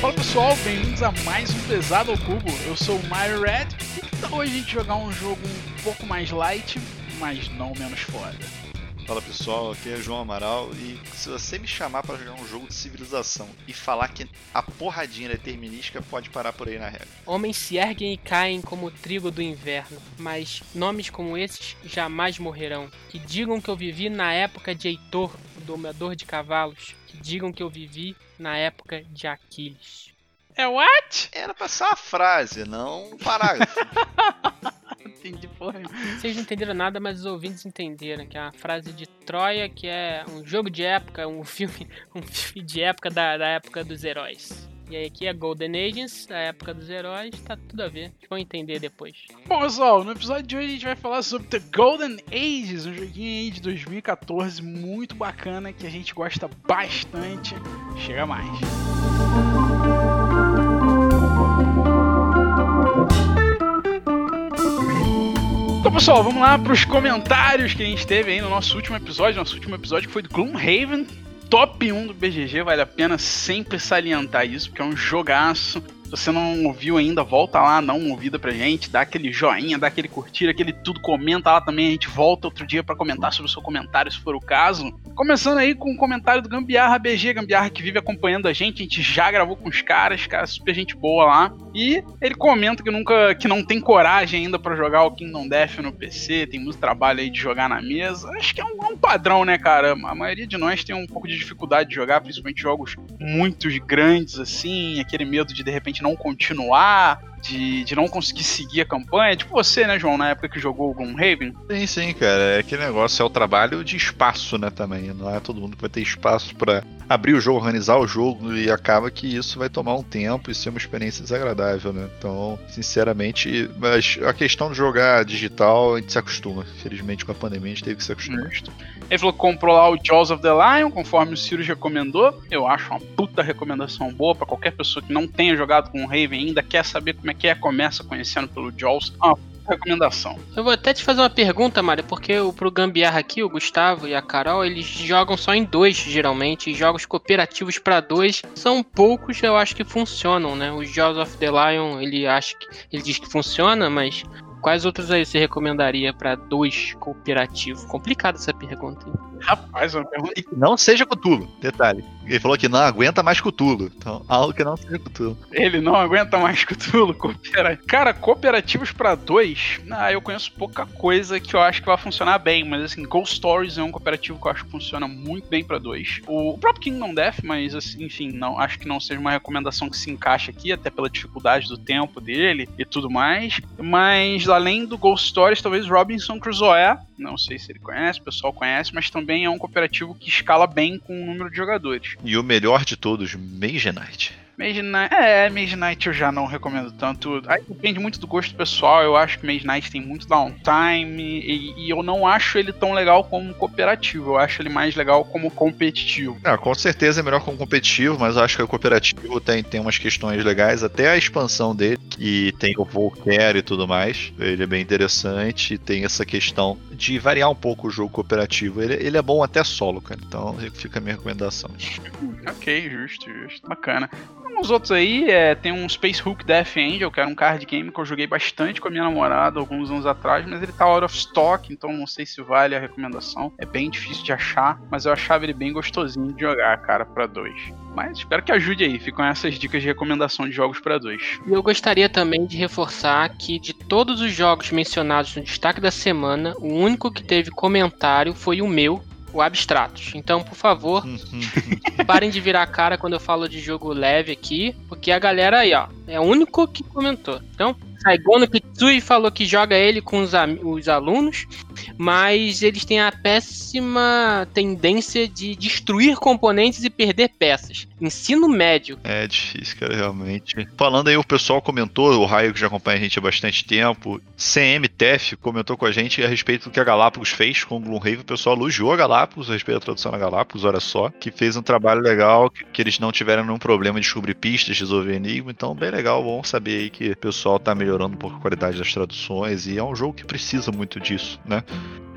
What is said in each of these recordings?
Fala pessoal, bem-vindos a mais um Pesado ao Cubo. Eu sou o Mario Red e então hoje a gente jogar um jogo um pouco mais light, mas não menos foda. Fala pessoal, aqui é João Amaral e se você me chamar para jogar um jogo de civilização e falar que a porradinha determinística pode parar por aí na regra. Homens se erguem e caem como o trigo do inverno, mas nomes como esses jamais morrerão. Que digam que eu vivi na época de Heitor, domador de cavalos. Que digam que eu vivi na época de Aquiles. É what? Era pra ser uma frase, não um parágrafo. entendi porra. Vocês não entenderam nada, mas os ouvintes entenderam, que é uma frase de Troia, que é um jogo de época, um filme, um filme de época da, da época dos heróis. E aí aqui é Golden Ages, a época dos heróis, tá tudo a ver. Vão entender depois. Bom, pessoal, no episódio de hoje a gente vai falar sobre The Golden Ages, um joguinho aí de 2014 muito bacana que a gente gosta bastante. Chega mais. Então, pessoal, vamos lá para os comentários que a gente teve aí no nosso último episódio. Nosso último episódio que foi do Gloomhaven, top 1 do BGG. Vale a pena sempre salientar isso, porque é um jogaço. Você não ouviu ainda, volta lá, uma ouvida pra gente, dá aquele joinha, dá aquele curtir, aquele tudo, comenta lá também. A gente volta outro dia para comentar sobre o seu comentário, se for o caso. Começando aí com o um comentário do Gambiarra BG, Gambiarra que vive acompanhando a gente. A gente já gravou com os caras, cara, super gente boa lá. E ele comenta que nunca, que não tem coragem ainda para jogar o Kingdom Death no PC, tem muito trabalho aí de jogar na mesa. Acho que é um, é um padrão, né, cara? A maioria de nós tem um pouco de dificuldade de jogar, principalmente jogos muito grandes assim, aquele medo de de repente não continuar, de, de não conseguir seguir a campanha. Tipo você, né, João, na época que jogou o Gloomhaven. Sim, sim, cara. É aquele negócio, é o trabalho de espaço, né, também. Não é todo mundo que vai ter espaço para abrir o jogo, organizar o jogo, e acaba que isso vai tomar um tempo e ser uma experiência desagradável, né? Então, sinceramente, mas a questão de jogar digital, a gente se acostuma. Felizmente, com a pandemia, a gente teve que se acostumar. Ele falou que comprou lá o Jaws of the Lion, conforme o Ciro recomendou. Eu acho uma puta recomendação boa para qualquer pessoa que não tenha jogado com o Raven ainda, quer saber como é que é, começa conhecendo pelo Jaws. Ah, recomendação. Eu vou até te fazer uma pergunta, Mário, porque o pro Gambiarra aqui, o Gustavo e a Carol, eles jogam só em dois, geralmente. Jogos cooperativos para dois são poucos, eu acho que funcionam, né? O Jaws of the Lion, ele acha que ele diz que funciona, mas Quais outros aí você recomendaria para dois cooperativos? Complicada essa pergunta. Hein? Rapaz, uma pergunta. que não seja Cutulo, detalhe. Ele falou que não aguenta mais Cutulo. Então, algo que não seja Cutulo. Ele não aguenta mais Cutulo. Coopera... Cara, cooperativos para dois, ah, eu conheço pouca coisa que eu acho que vai funcionar bem, mas assim, Ghost Stories é um cooperativo que eu acho que funciona muito bem para dois. O próprio Kingdom Death, mas assim, enfim, não, acho que não seja uma recomendação que se encaixa aqui, até pela dificuldade do tempo dele e tudo mais. Mas além do Ghost Stories, talvez Robinson Crusoe, não sei se ele conhece, o pessoal conhece, mas também é um cooperativo que escala bem com o número de jogadores. E o melhor de todos, Mage Knight. Mage Knight, é, Mage Knight eu já não recomendo tanto. Aí depende muito do gosto pessoal. Eu acho que Mage Knight tem muito downtime e, e, eu não acho ele tão legal como cooperativo. Eu acho ele mais legal como competitivo. Ah, com certeza é melhor como competitivo, mas eu acho que o cooperativo tem, tem umas questões legais. Até a expansão dele, que tem o Volker e tudo mais. Ele é bem interessante. Tem essa questão de variar um pouco o jogo cooperativo. Ele, ele é bom até solo, cara. Então fica a minha recomendação. ok, justo, justo. Bacana os outros aí, é, tem um Space Hulk Death Angel, que era um card game que eu joguei bastante com a minha namorada alguns anos atrás, mas ele tá out of stock, então não sei se vale a recomendação. É bem difícil de achar, mas eu achava ele bem gostosinho de jogar, cara, para dois. Mas espero que ajude aí, ficam essas dicas de recomendação de jogos para dois. E eu gostaria também de reforçar que de todos os jogos mencionados no destaque da semana, o único que teve comentário foi o meu, o Abstratos. Então, por favor, parem de virar a cara quando eu falo de jogo leve aqui, porque a galera aí, ó, é o único que comentou. Então, Saigono Kitsui falou que joga ele com os, os, alunos, mas eles têm a péssima tendência de destruir componentes e perder peças. Ensino médio. É difícil, cara, realmente. Falando aí, o pessoal comentou, o Raio que já acompanha a gente há bastante tempo, CMTF comentou com a gente a respeito do que a Galápagos fez com o Gloomhaven. O pessoal elogiou a Galápagos a respeito da tradução da Galápagos, olha só, que fez um trabalho legal, que, que eles não tiveram nenhum problema de descobrir pistas, resolver enigma. Então, bem legal, bom saber aí que o pessoal tá melhorando melhorando um pouco a qualidade das traduções, e é um jogo que precisa muito disso, né?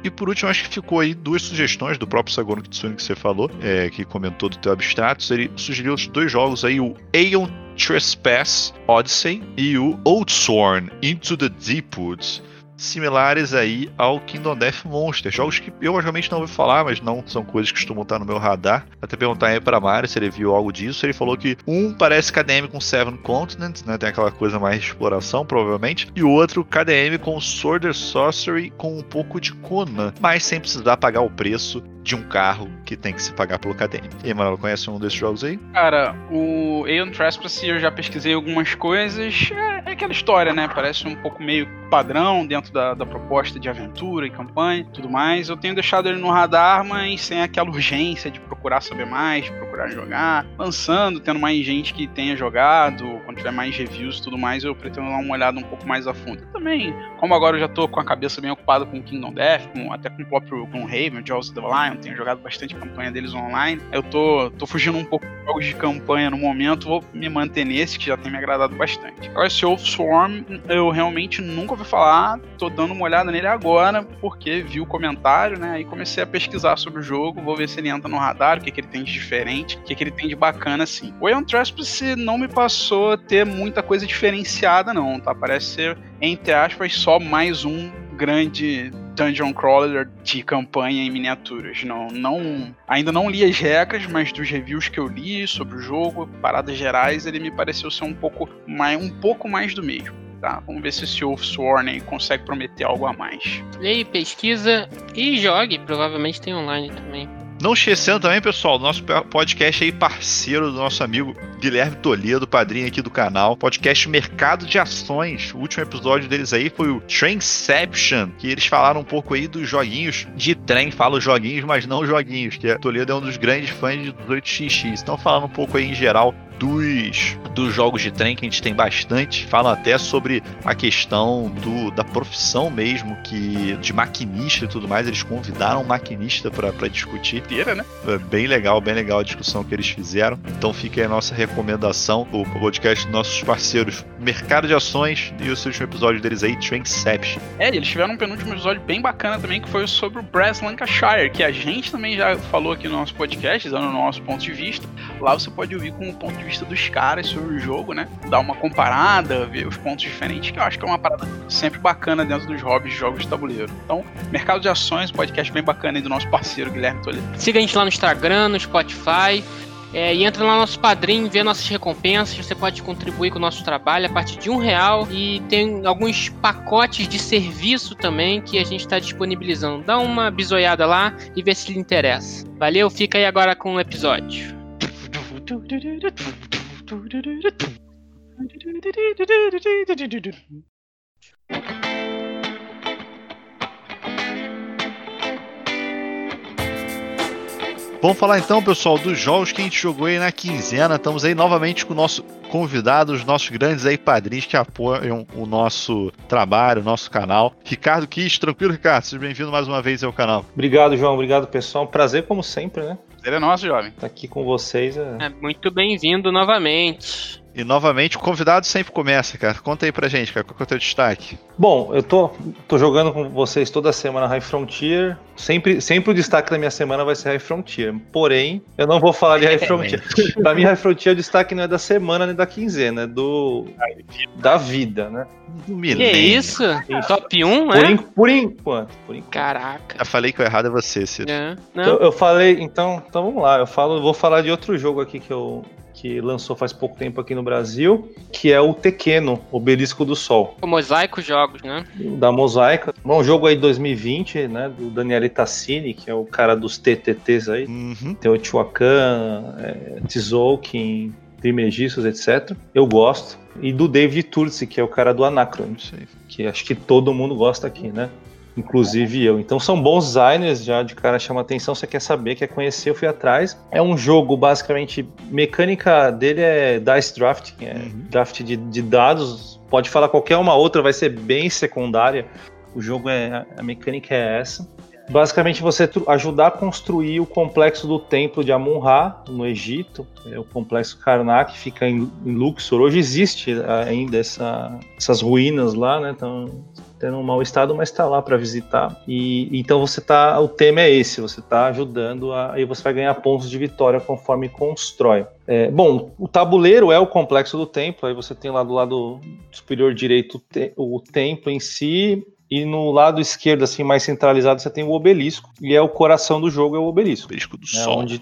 E por último, acho que ficou aí duas sugestões do próprio Sagono Kitsune que você falou, é, que comentou do teu Abstratos. Ele sugeriu os dois jogos aí, o Aeon Trespass Odyssey e o Oldsworn Into the Deepwoods similares aí ao Kingdom Death Monster. Jogos que eu realmente não ouvi falar, mas não são coisas que costumam estar no meu radar. Até perguntar aí pra Mario se ele viu algo disso. Ele falou que um parece KDM com Seven Continents, né? Tem aquela coisa mais de exploração, provavelmente. E o outro, KDM com Sword and Sorcery com um pouco de Conan, mas sem precisar pagar o preço de um carro que tem que se pagar pelo KDM. E aí, Manuel, conhece um desses jogos aí? Cara, o Aeon Trespass eu já pesquisei algumas coisas. É, é, aquela história, né? Parece um pouco meio padrão dentro da, da proposta de aventura e campanha tudo mais. Eu tenho deixado ele no radar, mas sem aquela urgência de procurar saber mais, de procurar jogar. Lançando, tendo mais gente que tenha jogado, quando tiver mais reviews e tudo mais, eu pretendo dar uma olhada um pouco mais a fundo. também, como agora eu já tô com a cabeça bem ocupada com Kingdom Death, com, até com o próprio Gloomhaven, Jaws of the Lion, tenho jogado bastante campanha deles online. Eu tô, tô fugindo um pouco de jogos de campanha no momento, vou me manter nesse, que já tem me agradado bastante. Agora, esse Wolf Swarm, eu realmente nunca ouvi falar, tô dando uma olhada nele agora, porque vi o comentário, né? E comecei a pesquisar sobre o jogo, vou ver se ele entra no radar, o que, que ele tem de diferente, o que, que ele tem de bacana, assim. O Aeon Trespass não me passou ter muita coisa diferenciada, não, tá? Parece ser, entre aspas, só mais um grande dungeon crawler de campanha em miniaturas. Não, não, ainda não li as regras, mas dos reviews que eu li sobre o jogo, paradas gerais, ele me pareceu ser um pouco mais, um pouco mais do mesmo. Tá, vamos ver se esse Wolfsworn consegue prometer algo a mais. Leia, pesquisa e jogue. Provavelmente tem online também. Não esquecendo também, pessoal, do nosso podcast aí, parceiro do nosso amigo Guilherme Toledo, padrinho aqui do canal. Podcast Mercado de Ações. O último episódio deles aí foi o Trainception, que eles falaram um pouco aí dos joguinhos de trem. Falo joguinhos, mas não joguinhos, que Toledo é um dos grandes fãs de 18xx. Então, falando um pouco aí em geral dos, dos jogos de trem, que a gente tem bastante. Falam até sobre a questão do, da profissão mesmo, que de maquinista e tudo mais. Eles convidaram um maquinista para discutir. Inteira, né? É bem legal, bem legal a discussão que eles fizeram. Então fica aí a nossa recomendação, o podcast dos nossos parceiros Mercado de Ações e o último episódio deles aí, Trainception. É, eles tiveram um penúltimo episódio bem bacana também, que foi sobre o Brass Lancashire, que a gente também já falou aqui no nosso podcast, dando o nosso ponto de vista. Lá você pode ouvir com o ponto de vista dos caras sobre o jogo, né? Dar uma comparada, ver os pontos diferentes, que eu acho que é uma parada sempre bacana dentro dos hobbies de jogos de tabuleiro. Então, Mercado de Ações, podcast bem bacana aí do nosso parceiro Guilherme Toledo. Siga a gente lá no Instagram, no Spotify. É, e entra lá no nosso padrinho, vê nossas recompensas. Você pode contribuir com o nosso trabalho a partir de um real. E tem alguns pacotes de serviço também que a gente está disponibilizando. Dá uma bisoiada lá e vê se lhe interessa. Valeu, fica aí agora com o episódio. Vamos falar então, pessoal, dos jogos que a gente jogou aí na quinzena. Estamos aí novamente com o nosso convidado, os nossos grandes aí padrinhos que apoiam o nosso trabalho, o nosso canal. Ricardo Kiss, tranquilo, Ricardo? Seja bem-vindo mais uma vez ao canal. Obrigado, João. Obrigado, pessoal. Prazer, como sempre, né? Ele é nosso, jovem. Tá aqui com vocês. É... É, muito bem-vindo novamente. E novamente, o convidado sempre começa, cara. Conta aí pra gente, cara, qual que é o teu destaque? Bom, eu tô, tô jogando com vocês toda semana High Frontier. Sempre, sempre o destaque da minha semana vai ser High Frontier. Porém, eu não vou falar de High Frontier. pra mim, High Frontier, o destaque não é da semana nem da quinzena, é do. da vida, né? Do Que milênio. isso? Top 1, Por, né? en- por enquanto. Por enquanto. Caraca. Já falei que o errado é você, Ciro. É, Então, eu falei, então, então vamos lá. Eu falo, vou falar de outro jogo aqui que eu que lançou faz pouco tempo aqui no Brasil, que é o Tequeno, Obelisco do Sol. O Mosaico Jogos, né? da Mosaica. Um jogo aí de 2020, né? Do Daniele Tassini, que é o cara dos TTTs aí. Uhum. Teotihuacan, é, Tzolk'in, Trimegistos, etc. Eu gosto. E do David Turci, que é o cara do Anacron, que acho que todo mundo gosta aqui, né? Inclusive eu. Então são bons designers, já de cara chama atenção, você quer saber, quer conhecer, eu fui atrás. É um jogo, basicamente, mecânica dele é dice drafting, é Uhum. draft de, de dados. Pode falar qualquer uma outra, vai ser bem secundária. O jogo é. A mecânica é essa. Basicamente, você ajudar a construir o complexo do templo de Amun-Ra, no Egito. É o complexo Karnak, fica em, em Luxor. Hoje existe ainda essa- essas ruínas lá, né? Então, tendo um mau estado, mas está lá para visitar. E então você tá, o tema é esse, você está ajudando a, e você vai ganhar pontos de vitória conforme constrói. É, bom, o tabuleiro é o complexo do templo, aí você tem lá do lado superior direito o templo em si, e no lado esquerdo, assim, mais centralizado, você tem o obelisco. E é o coração do jogo, é o obelisco. Obelisco do é Sol. Onde,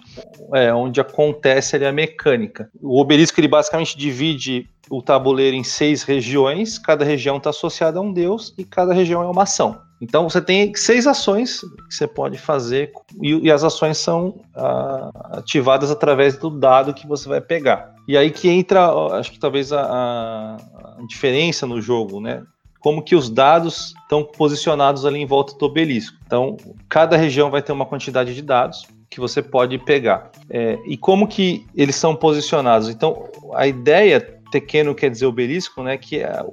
é, onde acontece ali a mecânica. O obelisco, ele basicamente divide o tabuleiro em seis regiões. Cada região está associada a um deus e cada região é uma ação. Então você tem seis ações que você pode fazer e, e as ações são ah, ativadas através do dado que você vai pegar. E aí que entra, acho que talvez a, a diferença no jogo, né? Como que os dados estão posicionados ali em volta do obelisco. Então, cada região vai ter uma quantidade de dados que você pode pegar. É, e como que eles são posicionados? Então, a ideia, pequeno quer dizer obelisco, né, que é,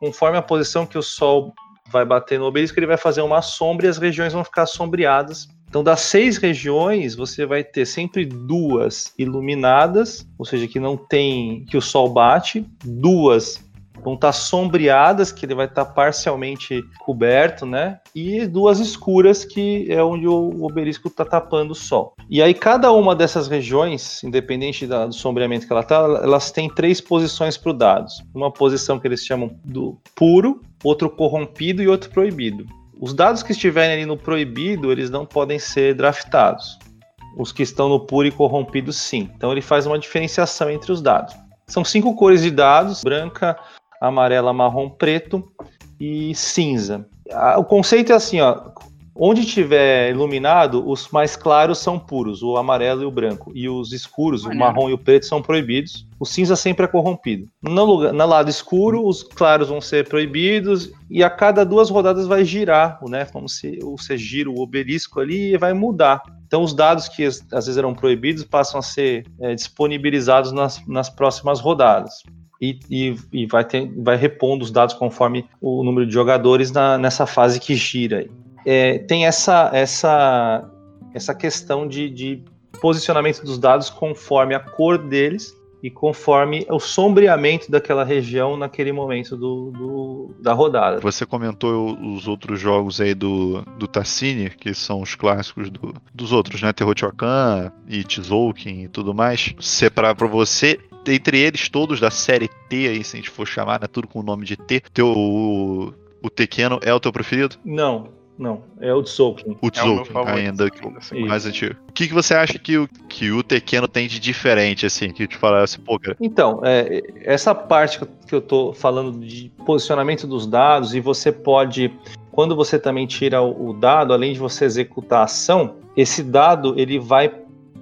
conforme a posição que o Sol vai bater no obelisco, ele vai fazer uma sombra e as regiões vão ficar sombreadas. Então, das seis regiões, você vai ter sempre duas iluminadas, ou seja, que não tem que o sol bate, duas vão estar tá sombreadas, que ele vai estar tá parcialmente coberto, né? E duas escuras, que é onde o obelisco está tapando o sol. E aí, cada uma dessas regiões, independente da, do sombreamento que ela está, elas têm três posições para o dados. Uma posição que eles chamam do puro, outro corrompido e outro proibido. Os dados que estiverem ali no proibido, eles não podem ser draftados. Os que estão no puro e corrompido, sim. Então ele faz uma diferenciação entre os dados. São cinco cores de dados: branca, amarela, marrom, preto e cinza. O conceito é assim, ó, onde tiver iluminado, os mais claros são puros, o amarelo e o branco, e os escuros, o marrom e o preto são proibidos. O cinza sempre é corrompido. No, lugar, no lado escuro, os claros vão ser proibidos e a cada duas rodadas vai girar, né? Como se você gira o obelisco ali e vai mudar. Então, os dados que às vezes eram proibidos passam a ser é, disponibilizados nas, nas próximas rodadas e, e, e, vai, ter, vai repondo os dados conforme o número de jogadores na, nessa fase que gira. É, tem essa, essa, essa questão de, de posicionamento dos dados conforme a cor deles e conforme o sombreamento daquela região naquele momento do, do, da rodada. Você comentou os outros jogos aí do, do Tassini, que são os clássicos do, dos outros, né? Teotihuacan e Tzolk'in e tudo mais. Separar para você, entre eles todos da série T, aí, se a gente for chamar, né, tudo com o nome de T, teu, o, o Tequeno é o teu preferido? Não, não, é o Tzolk'in. O Tzolk'in, é ainda, assim, mais antigo. O que, que você acha que o, que o Tequeno tem de diferente, assim, que te falasse, pô, cara? Então, é, essa parte que eu tô falando de posicionamento dos dados, e você pode, quando você também tira o, o dado, além de você executar a ação, esse dado, ele vai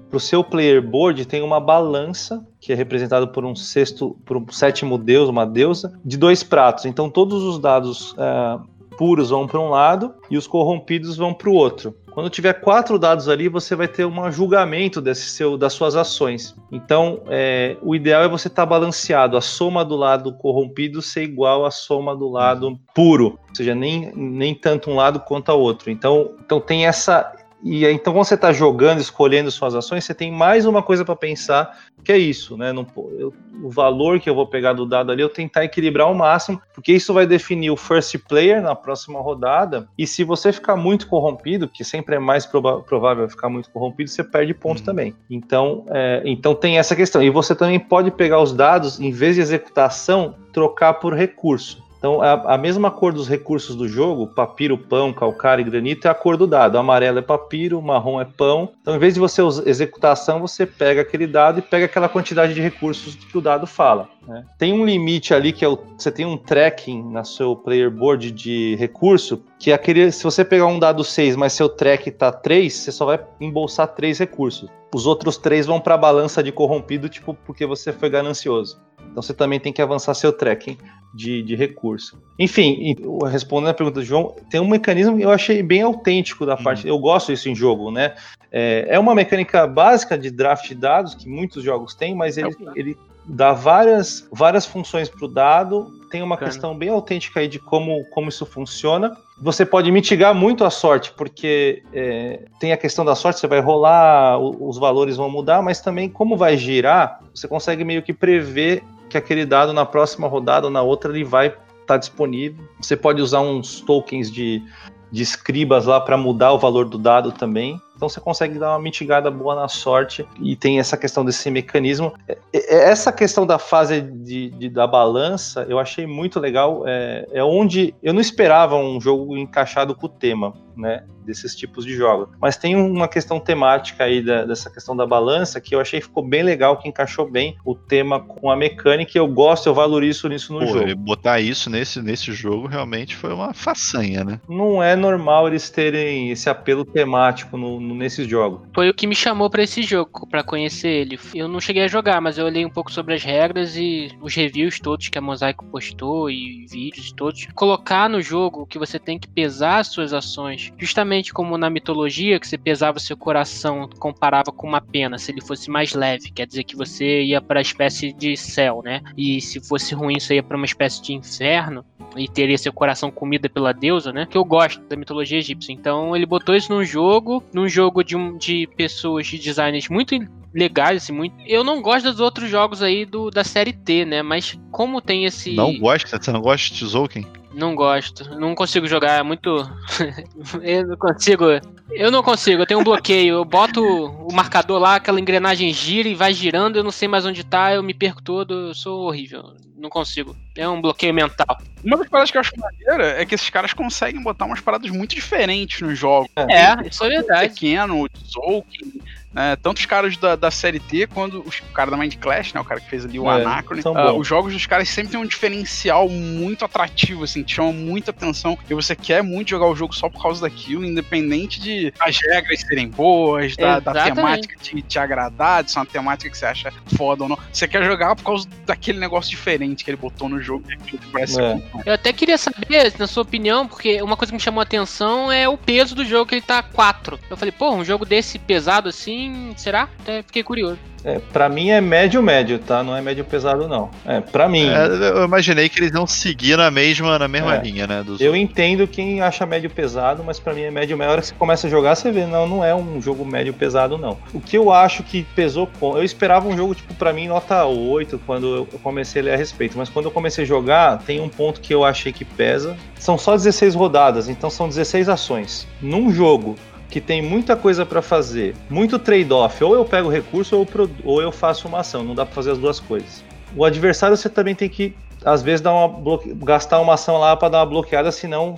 para o seu player board tem uma balança que é representada por um sexto, por um sétimo deus, uma deusa, de dois pratos. Então todos os dados é, puros vão para um lado e os corrompidos vão para o outro. Quando tiver quatro dados ali, você vai ter um julgamento desse seu, das suas ações. Então, é, o ideal é você estar tá balanceado, a soma do lado corrompido ser igual à soma do lado puro, ou seja, nem, nem tanto um lado quanto o outro. Então, então tem essa e então, quando você está jogando, escolhendo suas ações, você tem mais uma coisa para pensar, que é isso, né? Não, eu, o valor que eu vou pegar do dado ali, eu tentar equilibrar ao máximo, porque isso vai definir o first player na próxima rodada. E se você ficar muito corrompido, que sempre é mais prova provável ficar muito corrompido, você perde ponto uhum. também. Então, é, então tem essa questão. E você também pode pegar os dados, em vez de executar ação, trocar por recurso. Então, a, a, mesma cor dos recursos do jogo, papiro, pão, calcário e granito, é a cor do dado. Amarelo é papiro, marrom é pão. Então, em vez de você executar a ação, você pega aquele dado e pega aquela quantidade de recursos que o dado fala. Né? Tem um limite ali que é o, você tem um tracking na seu player board de recurso, que é aquele. Se você pegar um dado 6, mas seu track tá 3, você só vai embolsar 3 recursos. Os outros 3 vão para a balança de corrompido, tipo, porque você foi ganancioso. Então você também tem que avançar seu tracking de, de recurso. Enfim, respondendo a pergunta do João, tem um mecanismo que eu achei bem autêntico da parte. Uhum. Eu gosto disso em jogo, né? É, é, uma mecânica básica de draft de dados que muitos jogos têm, mas ele, é ele dá várias, várias funções para o dado. Tem uma questão bem autêntica aí de como, como isso funciona. Você pode mitigar muito a sorte, porque é, tem a questão da sorte, você vai rolar, os valores vão mudar, mas também como vai girar, você consegue meio que prever que aquele dado na próxima rodada ou na outra ele vai tá disponível. Você pode usar uns tokens de, de escribas lá para mudar o valor do dado também. Então você consegue dar uma mitigada boa na sorte e tem essa questão desse mecanismo. É, é, essa questão da fase de, de da balança eu achei muito legal. É, é, onde eu não esperava um jogo encaixado com o tema, né? Desses tipos de jogos. Mas tem uma questão temática aí da, dessa questão da balança que eu achei que ficou bem legal, que encaixou bem o tema com a mecânica. Eu gosto, eu valorizo isso no Pô, jogo. Botar isso nesse, nesse jogo realmente foi uma façanha, né? Não é normal eles terem esse apelo temático no, nesses jogos. Foi o que me chamou para esse jogo, para conhecer ele. Eu não cheguei a jogar, mas eu olhei um pouco sobre as regras e os reviews todos que a Mosaico postou e vídeos todos. Colocar no jogo que você tem que pesar as suas ações, justamente como na mitologia, que você pesava seu coração, comparava com uma pena, se ele fosse mais leve, quer dizer que você ia para espécie de céu, né? E se fosse ruim, você ia para uma espécie de inferno e teria seu coração comida pela deusa, né? Que eu gosto da mitologia egípcia. Então ele botou isso num jogo, num jogo de, um, de pessoas de designers muito legais, assim, muito. Eu não gosto dos outros jogos aí do, da série T, né? Mas como tem esse. Não gosta? Você não gosta de Tzolk'in? Não gosto. Não consigo jogar. É muito. eu não consigo. Eu não consigo. Eu tenho um bloqueio. Eu boto o marcador lá, aquela engrenagem gira e vai girando. Eu não sei mais onde tá. Eu me perco todo. Eu sou horrível. Não consigo. É um bloqueio mental. Uma das paradas que eu acho maneira é que esses caras conseguem botar umas paradas muito diferentes no jogo. É, isso é verdade. Pequeno, o Tzolk'in, né? Tanto os caras da, da série T quanto os, o cara da Mind Clash, né? O cara que fez ali o é, Anacron. Uh, os jogos dos caras sempre tem um diferencial muito atrativo, assim, que chama muita atenção. E você quer muito jogar o jogo só por causa daquilo, independente de as regras serem boas, da, da temática te, te agradar, de ser uma temática que você acha foda ou não. Você quer jogar por causa daquele negócio diferente que ele botou no jogo. Que parece é. Eu até queria saber, na sua opinião, porque uma coisa que me chamou a atenção é o peso do jogo, que ele tá 4. Eu falei, pô, um jogo desse pesado assim, será? Até fiquei curioso. É, pra mim é médio médio, tá? Não é médio pesado, não. É, pra mim. É, eu imaginei que eles iam seguir na mesma, na mesma é, linha, né? eu entendo quem acha médio pesado, mas pra mim é médio médio. A hora que você começa a jogar, você vê, não, não é um jogo médio pesado, não. O que eu acho que pesou. Eu esperava um jogo, tipo, pra mim, nota 8, quando eu comecei a ler a respeito. Mas quando eu comecei a jogar, tem um ponto que eu achei que pesa. São só 16 rodadas, então são 16 ações. Num jogo que tem muita coisa para fazer, muito trade-off, ou eu pego recurso ou ou eu faço uma ação, não dá para fazer as duas coisas. O adversário você também tem que, às vezes, dar uma gastar uma ação lá para dar uma bloqueada, senão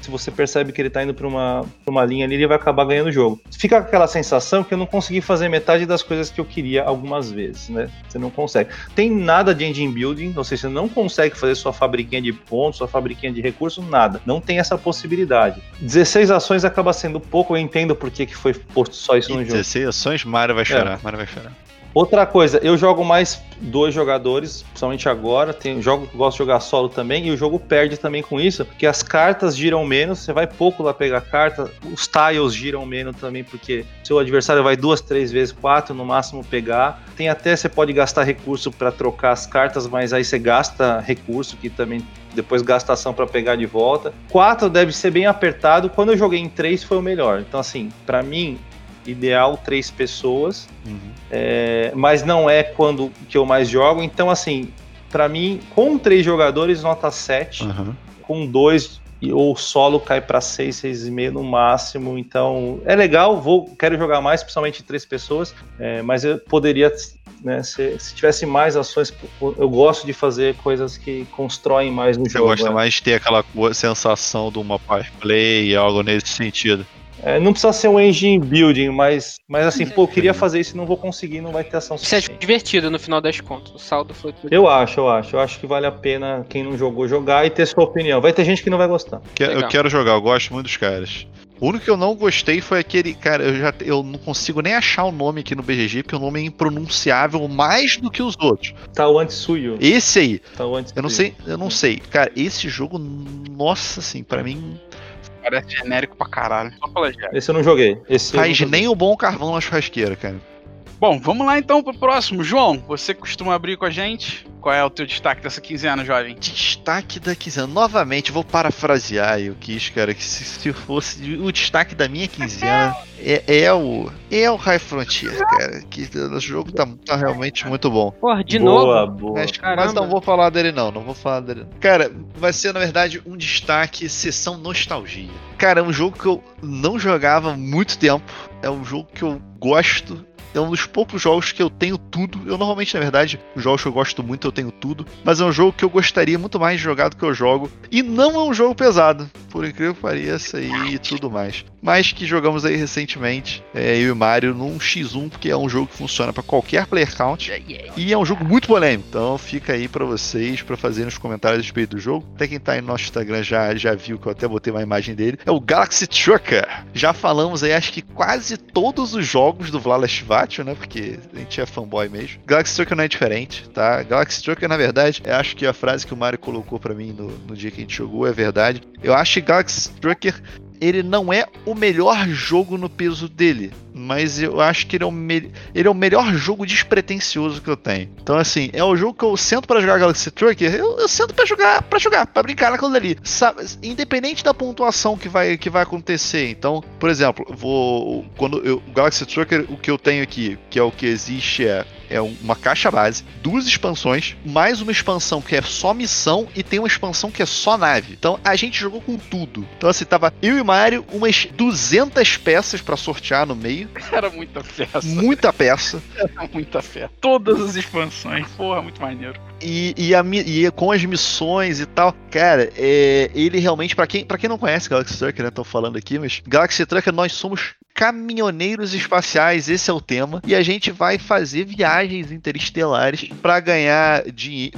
se você percebe que ele tá indo pra uma, pra uma linha ali, ele vai acabar ganhando o jogo. Fica com aquela sensação que eu não consegui fazer metade das coisas que eu queria algumas vezes, né? Você não consegue. Tem nada de engine building, ou seja, você não consegue fazer sua fabriquinha de pontos, sua fabriquinha de recursos, nada. Não tem essa possibilidade. 16 ações acaba sendo pouco, eu entendo por que, que foi posto só isso e no 16 jogo. 16 ações, Mara vai chorar, é. Mara vai chorar. Outra coisa, eu jogo mais dois jogadores, principalmente agora. Tem jogo gosto de jogar solo também, e o jogo perde também com isso, porque as cartas giram menos, você vai pouco lá pegar carta, os tiles giram menos também, porque seu adversário vai duas, três vezes, quatro no máximo pegar. Tem até você pode gastar recurso para trocar as cartas, mas aí você gasta recurso que também depois gastação para pegar de volta. Quatro deve ser bem apertado. Quando eu joguei em três foi o melhor. Então assim, para mim ideal três pessoas, uhum. é, mas não é quando que eu mais jogo. Então, assim, para mim, com três jogadores, nota 7. Uhum. Com dois, ou solo cai para 6, 6,5 no máximo. Então, é legal, vou quero jogar mais, principalmente três pessoas, é, mas eu poderia. Né, se, se, tivesse mais ações, eu gosto de fazer coisas que constroem mais no Você jogo. Você gosta né? mais de ter aquela sensação de uma power play, algo nesse sentido. É, não precisa ser um engine building, mas, mas assim, pô, eu queria fazer isso e não vou conseguir, não vai ter ação suficiente. Isso é divertido no final das contas. O saldo foi tudo. Eu acho, eu acho. Eu acho que vale a pena quem não jogou jogar e ter sua opinião. Vai ter gente que não vai gostar. eu quero jogar, eu gosto muito dos caras. O único que eu não gostei foi aquele. Cara, eu já eu não consigo nem achar o nome aqui no BGG, porque o nome é impronunciável mais do que os outros. Tá o Antsuyo. Esse aí. Tá o Eu não sei, eu não sei. Cara, esse jogo, nossa, assim, para mim Parece genérico pra caralho. Só plagiar. Esse eu não joguei. Esse Faz nem o bom carvão na churrasqueira, cara. Bom, vamos lá então pro próximo. João, você costuma abrir com a gente? Qual é o teu destaque dessa quinzena, jovem? Destaque da quinzena. Novamente, vou parafrasear o Kiss, cara, que se, se fosse o destaque da minha quinzena é, é, o é o High Frontier, cara, que o jogo tá, tá realmente muito bom. Porra, de boa, novo? Boa, Mas, mas não vou falar dele não, não vou falar dele. Não. Cara, vai ser na verdade um destaque sessão nostalgia. Cara, é um jogo que eu não jogava há muito tempo. É um jogo que eu gosto é um dos poucos jogos que eu tenho tudo. Eu normalmente, na verdade, os jogos que eu gosto muito eu tenho tudo. Mas é um jogo que eu gostaria muito mais de jogar do que eu jogo. E não é um jogo pesado, por incrível que pareça e tudo mais. Mas que jogamos aí recentemente, é, eu e o Mario, num X1, porque é um jogo que funciona para qualquer player count. E é um jogo muito polêmico. Então fica aí para vocês, para fazerem os comentários a respeito do jogo. Até quem tá aí no nosso Instagram já, já viu que eu até botei uma imagem dele. É o Galaxy Trucker. Já falamos aí, acho que quase todos os jogos do Né? Porque a gente é fanboy mesmo. Galaxy Trucker não é diferente, tá? Galaxy Trucker, na verdade, eu acho que a frase que o Mario colocou para mim no, no dia que a gente jogou é verdade. Eu acho que Galaxy Trucker ele não é o melhor jogo no peso dele, mas eu acho que ele é o, me ele é o melhor jogo despretensioso que eu tenho. Então, assim, é o jogo que eu sento para jogar Galaxy Trucker, eu, eu sento para jogar, para jogar, para brincar naquilo dali. Sabe, independente da pontuação que vai, que vai acontecer. Então, por exemplo, vou quando eu, o Galaxy Trucker, o que eu tenho aqui, que é o que existe é é uma caixa base, duas expansões, mais uma expansão que é só missão e tem uma expansão que é só nave. Então a gente jogou com tudo. Então assim, tava eu e Mario umas 200 peças para sortear no meio. Era muita peça. Muita peça. Era muita fé. Todas as expansões. Porra, muito maneiro. E, e, a, e com as missões e tal, cara, é, ele realmente, para quem, quem não conhece Galaxy Trucker, né? Tô falando aqui, mas Galaxy Trucker nós somos caminhoneiros espaciais, esse é o tema, e a gente vai fazer viagens interestelares para ganhar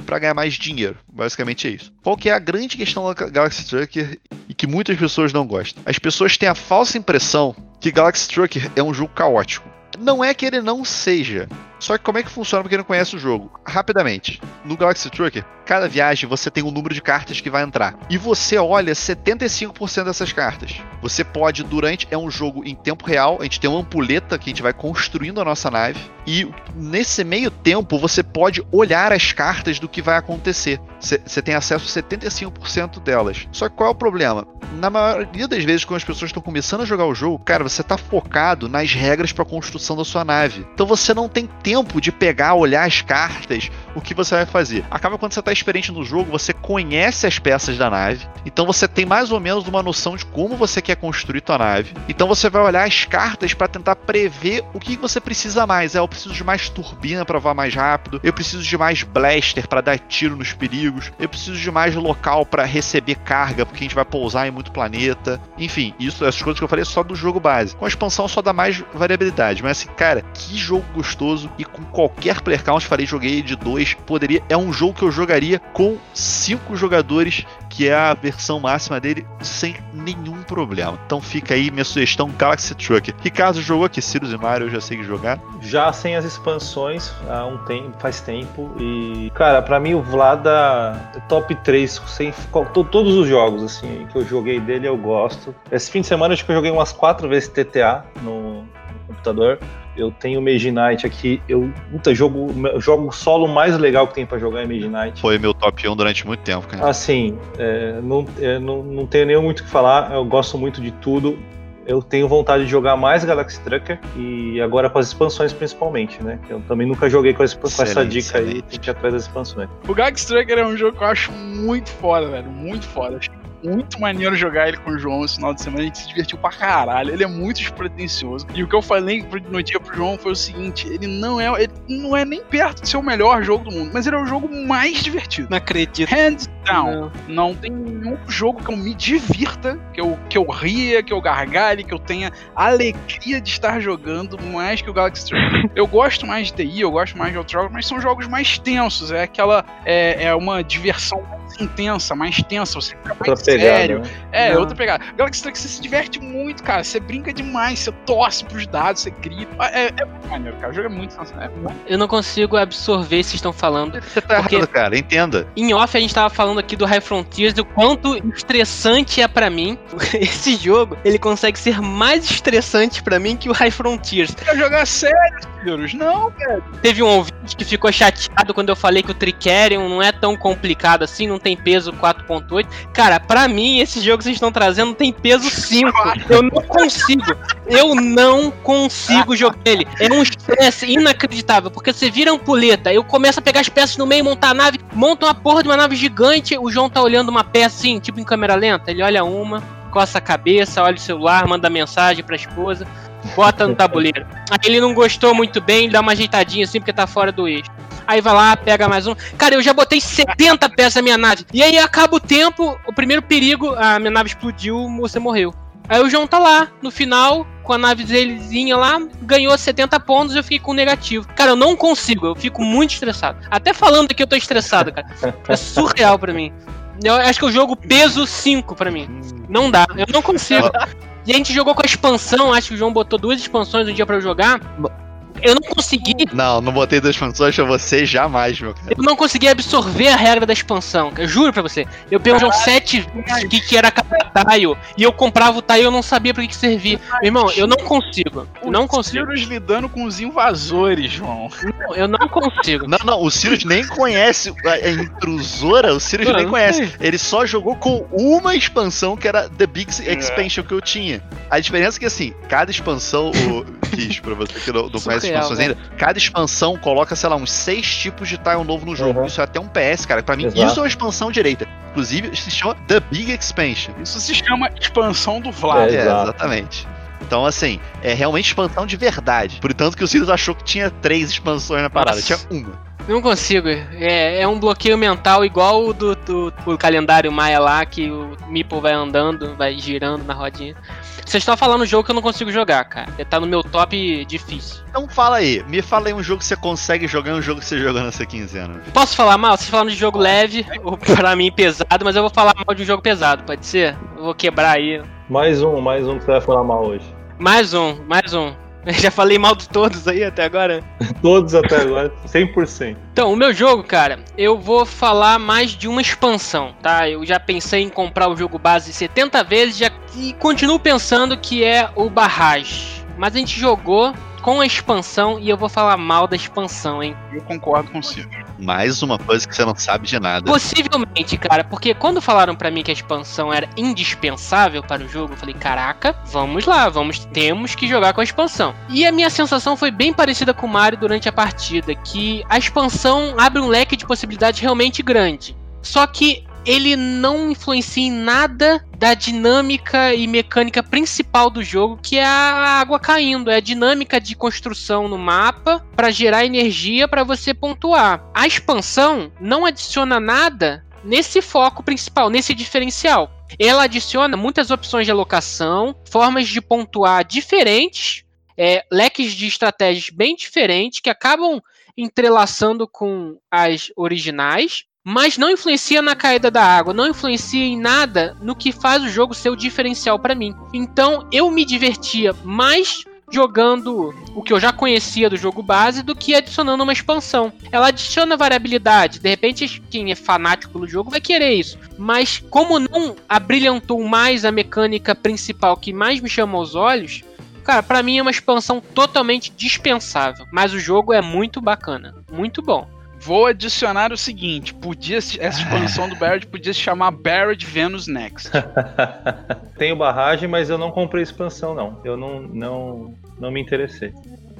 para ganhar mais dinheiro. Basicamente é isso. Qual que é a grande questão da Galaxy Trucker e que muitas pessoas não gostam? As pessoas têm a falsa impressão que Galaxy Trucker é um jogo caótico. Não é que ele não seja. Só que como é que funciona pra quem não conhece o jogo? Rapidamente, no Galaxy Trucker, cada viagem você tem um número de cartas que vai entrar. E você olha 75% dessas cartas. Você pode, durante. É um jogo em tempo real, a gente tem uma ampulheta que a gente vai construindo a nossa nave. E nesse meio tempo você pode olhar as cartas do que vai acontecer. Você tem acesso a 75% delas. Só que qual é o problema? Na maioria das vezes, quando as pessoas estão começando a jogar o jogo, cara, você tá focado nas regras para construção da sua nave. Então você não tem tempo tempo de pegar, olhar as cartas, o que você vai fazer. Acaba quando você está experiente no jogo, você conhece as peças da nave, então você tem mais ou menos uma noção de como você quer construir tua nave. Então você vai olhar as cartas para tentar prever o que você precisa mais. É, eu preciso de mais turbina para voar mais rápido, eu preciso de mais blaster para dar tiro nos perigos, eu preciso de mais local para receber carga, porque a gente vai pousar em muito planeta. Enfim, isso, essas coisas que eu falei é só do jogo base. Com a expansão só dá mais variabilidade, mas assim, cara, que jogo gostoso e com qualquer player count, falei, joguei de dois, poderia. É um jogo que eu jogaria com cinco jogadores, que é a versão máxima dele, sem nenhum problema. Então fica aí minha sugestão Galaxy Trucker. Ricardo jogou aqui, Sirius e Mario, eu já sei que jogar. Já sem as expansões há um tempo, faz tempo. E, cara, para mim o Vlada é top 3, sem todos os jogos assim que eu joguei dele, eu gosto. Esse fim de semana acho que eu joguei umas quatro vezes TTA no computador. Eu tenho o Mage Knight aqui. Eu, puta, jogo, jogo solo mais legal que tem para jogar é Mage Knight. Foi meu top 1 durante muito tempo, cara. Assim, é, não, é, não, não tenho nem muito o que falar. Eu gosto muito de tudo. Eu tenho vontade de jogar mais Galaxy Trucker e agora com as expansões principalmente, né? Eu também nunca joguei com, com essa dica excelente. aí, tem que ir atrás das expansões. O Galaxy Trucker é um jogo que eu acho muito foda, velho. Muito foda. Acho muito maneiro jogar ele com o João esse final de semana. A gente se divertiu pra caralho. Ele é muito despretensioso. E o que eu falei no dia pro João foi o seguinte: ele não é, ele não é nem perto de ser o melhor jogo do mundo, mas ele é o jogo mais divertido. Não acredito. Hands down. Não, não tem nenhum jogo que eu me divirta, que eu, que eu ria, que eu gargalhe, que eu tenha alegria de estar jogando mais que o Galaxy Trucker. eu gosto mais de TI, eu gosto mais de Outrock, mas são jogos mais tensos. É aquela. É, é uma diversão mais intensa, mais tensa. Você fica mais pegada, sério. Né? É, Não. outra pegada. Galaxy Truck você se diverte muito, cara. Você brinca demais, você torce pros dados, você grita. É, é muito maneiro, cara. O jogo é muito é Eu não consigo absorver se estão falando. Você tá porque errado, cara. Entenda. Em off a gente tava falando aqui do High Frontiers, do quanto estressante é para mim. Esse jogo, ele consegue ser mais estressante para mim que o High Frontiers. Quer jogar sério, Cirus. Não, cara. Teve um ouvinte que ficou chateado quando eu falei que o Tricerion não é tão complicado assim, não tem peso 4.8. Cara, pra mim, esse jogo que vocês estão trazendo tem peso 5. Eu não consigo. Eu não consigo jogar ele. É um estresse inacreditável, porque você vira ampulheta, eu começo a pegar as peças no meio, montar a nave, monta uma porra de uma nave gigante, o João tá olhando uma peça assim, tipo em câmera lenta, ele olha uma, coça a cabeça, olha o celular, manda mensagem pra esposa bota no tabuleiro. Aí ele não gostou muito bem, dá uma ajeitadinha assim porque tá fora do eixo. Aí vai lá, pega mais um. Cara, eu já botei 70 peças na minha nave. E aí acaba o tempo, o primeiro perigo, a minha nave explodiu, você morreu. Aí o João tá lá, no final, com a nave delezinha lá, ganhou 70 pontos e eu fiquei com negativo. Cara, eu não consigo, eu fico muito estressado. Até falando aqui eu tô estressado, cara. É surreal pra mim. Eu acho que o jogo peso 5 pra mim. Não dá, eu não consigo. E a gente jogou com a expansão, acho que o João botou duas expansões um dia para eu jogar. Eu não consegui. Não, não botei duas expansões pra você jamais, meu cara. Eu não consegui absorver a regra da expansão. Eu juro pra você. Eu peguei uns sete que, que era cada tile. E eu comprava o tile e eu não sabia pra que, que servia. Meu irmão, eu não consigo. Eu não consigo. Sirius lidando com os invasores, João. Não, eu não consigo. Não, não, o Sirius nem conhece a intrusora, o Sirius nem conhece. Ele só jogou com uma expansão que era The Big Expansion que eu tinha. A diferença é que assim, cada expansão, o quis pra você que não, não conhece expansões ainda, cada expansão coloca, sei lá, uns seis tipos de tile novo no jogo. Uhum. Isso é até um PS, cara. Pra mim, Exato. isso é uma expansão direita. Inclusive, se chama The Big Expansion. Isso se chama expansão do Vlad. É, é exatamente. Então, assim, é realmente expansão de verdade. Por tanto que o Sirius achou que tinha três expansões na parada. Nossa. Tinha uma. Não consigo. É, é um bloqueio mental igual o do, do, do calendário Maia lá, que o Meeple vai andando, vai girando na rodinha. Vocês estão falando um jogo que eu não consigo jogar, cara. Ele tá no meu top difícil. Então fala aí, me fala aí um jogo que você consegue jogar e um jogo que você jogou nessa quinzena. Posso falar mal? Vocês falando de jogo leve, ou pra mim pesado, mas eu vou falar mal de um jogo pesado, pode ser? Eu vou quebrar aí. Mais um, mais um que você vai falar mal hoje. Mais um, mais um. Já falei mal de todos aí até agora? todos até agora, 100%. Então, o meu jogo, cara, eu vou falar mais de uma expansão, tá? Eu já pensei em comprar o jogo base 70 vezes já, e continuo pensando que é o Barrage. Mas a gente jogou com a expansão e eu vou falar mal da expansão, hein? Eu concordo com você. Mais uma coisa que você não sabe de nada. Possivelmente, cara, porque quando falaram para mim que a expansão era indispensável para o jogo, eu falei, caraca, vamos lá, vamos, temos que jogar com a expansão. E a minha sensação foi bem parecida com o Mario durante a partida, que a expansão abre um leque de possibilidades realmente grande. Só que ele não influencia em nada da dinâmica e mecânica principal do jogo, que é a água caindo, é a dinâmica de construção no mapa para gerar energia para você pontuar. A expansão não adiciona nada nesse foco principal, nesse diferencial. Ela adiciona muitas opções de alocação, formas de pontuar diferentes, é, leques de estratégias bem diferentes que acabam entrelaçando com as originais mas não influencia na caída da água, não influencia em nada no que faz o jogo ser o diferencial para mim. Então eu me divertia mais jogando o que eu já conhecia do jogo base do que adicionando uma expansão. Ela adiciona variabilidade, de repente quem é fanático do jogo vai querer isso, mas como não abrilhantou mais a mecânica principal que mais me chama aos olhos, Cara, para mim é uma expansão totalmente dispensável, mas o jogo é muito bacana, muito bom. Vou adicionar o seguinte: podia essa expansão do Barrett podia se chamar Barrett Venus Next. Tenho barragem, mas eu não comprei expansão, não. Eu não, não, não me interessei.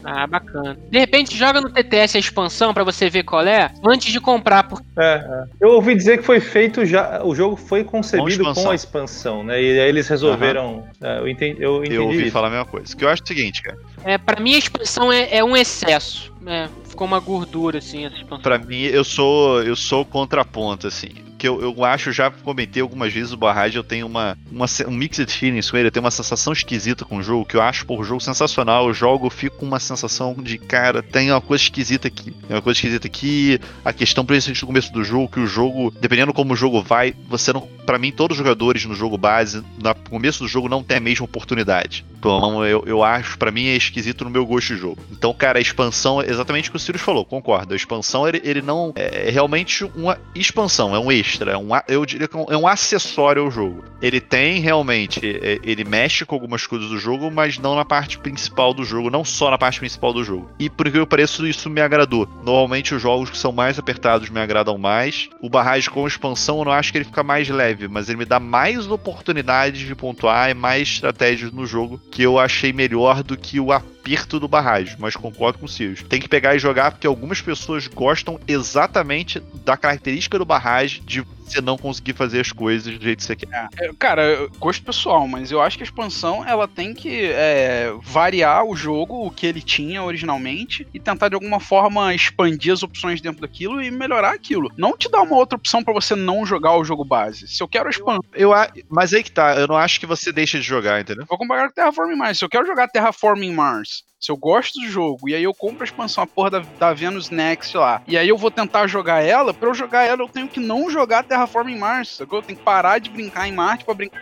Ah, bacana. De repente joga no TTS a expansão para você ver qual é, antes de comprar. Por... É, é, Eu ouvi dizer que foi feito já. O jogo foi concebido com, com a expansão, né? E aí eles resolveram. Uhum. É, eu, entendi, eu entendi. Eu ouvi isso. falar a mesma coisa. Que eu acho o seguinte, cara. É, pra mim a expansão é, é um excesso. É, ficou uma gordura, assim, essa expansão. Pra mim, eu sou eu sou contraponto, assim que eu, eu acho, já comentei algumas vezes o Barrage, eu tenho uma, uma um mixed feelings com ele, eu tenho uma sensação esquisita com o jogo, que eu acho por jogo sensacional, eu jogo, fico com uma sensação de, cara, tem uma coisa esquisita aqui. Tem uma coisa esquisita aqui, a questão, principalmente no começo do jogo, que o jogo, dependendo como o jogo vai, você não para mim, todos os jogadores no jogo base, no começo do jogo, não tem a mesma oportunidade. Então, eu, eu acho, para mim, é esquisito no meu gosto de jogo. Então, cara, a expansão, é exatamente o que o Sirius falou, concordo. A expansão, ele, ele não. É, é realmente uma expansão, é um extra, é um, eu diria que é um acessório ao jogo. Ele tem realmente. É, ele mexe com algumas coisas do jogo, mas não na parte principal do jogo, não só na parte principal do jogo. E por que eu pareço, isso me agradou. Normalmente, os jogos que são mais apertados me agradam mais. O barragem com expansão, eu não acho que ele fica mais leve, mas ele me dá mais oportunidades de pontuar e mais estratégias no jogo que eu achei melhor do que o aperto do barragem, mas concordo com o Sirius. Tem que pegar e jogar porque algumas pessoas gostam exatamente da característica do barragem de você não conseguir fazer as coisas do jeito que você quer. É, cara, gosto pessoal, mas eu acho que a expansão ela tem que é, variar o jogo, o que ele tinha originalmente, e tentar de alguma forma expandir as opções dentro daquilo e melhorar aquilo. Não te dar uma outra opção para você não jogar o jogo base. Se eu quero expansão. Eu, eu, mas aí que tá, eu não acho que você deixa de jogar, entendeu? Vou comparar com Terraforming Mars. Se eu quero jogar Terraforming Mars Peace. Se eu gosto do jogo e aí eu compro a expansão, a porra da, da Venus Next lá, e aí eu vou tentar jogar ela, pra eu jogar ela eu tenho que não jogar Terraforming Mars, sacou? Eu tenho que parar de brincar em Marte pra brincar.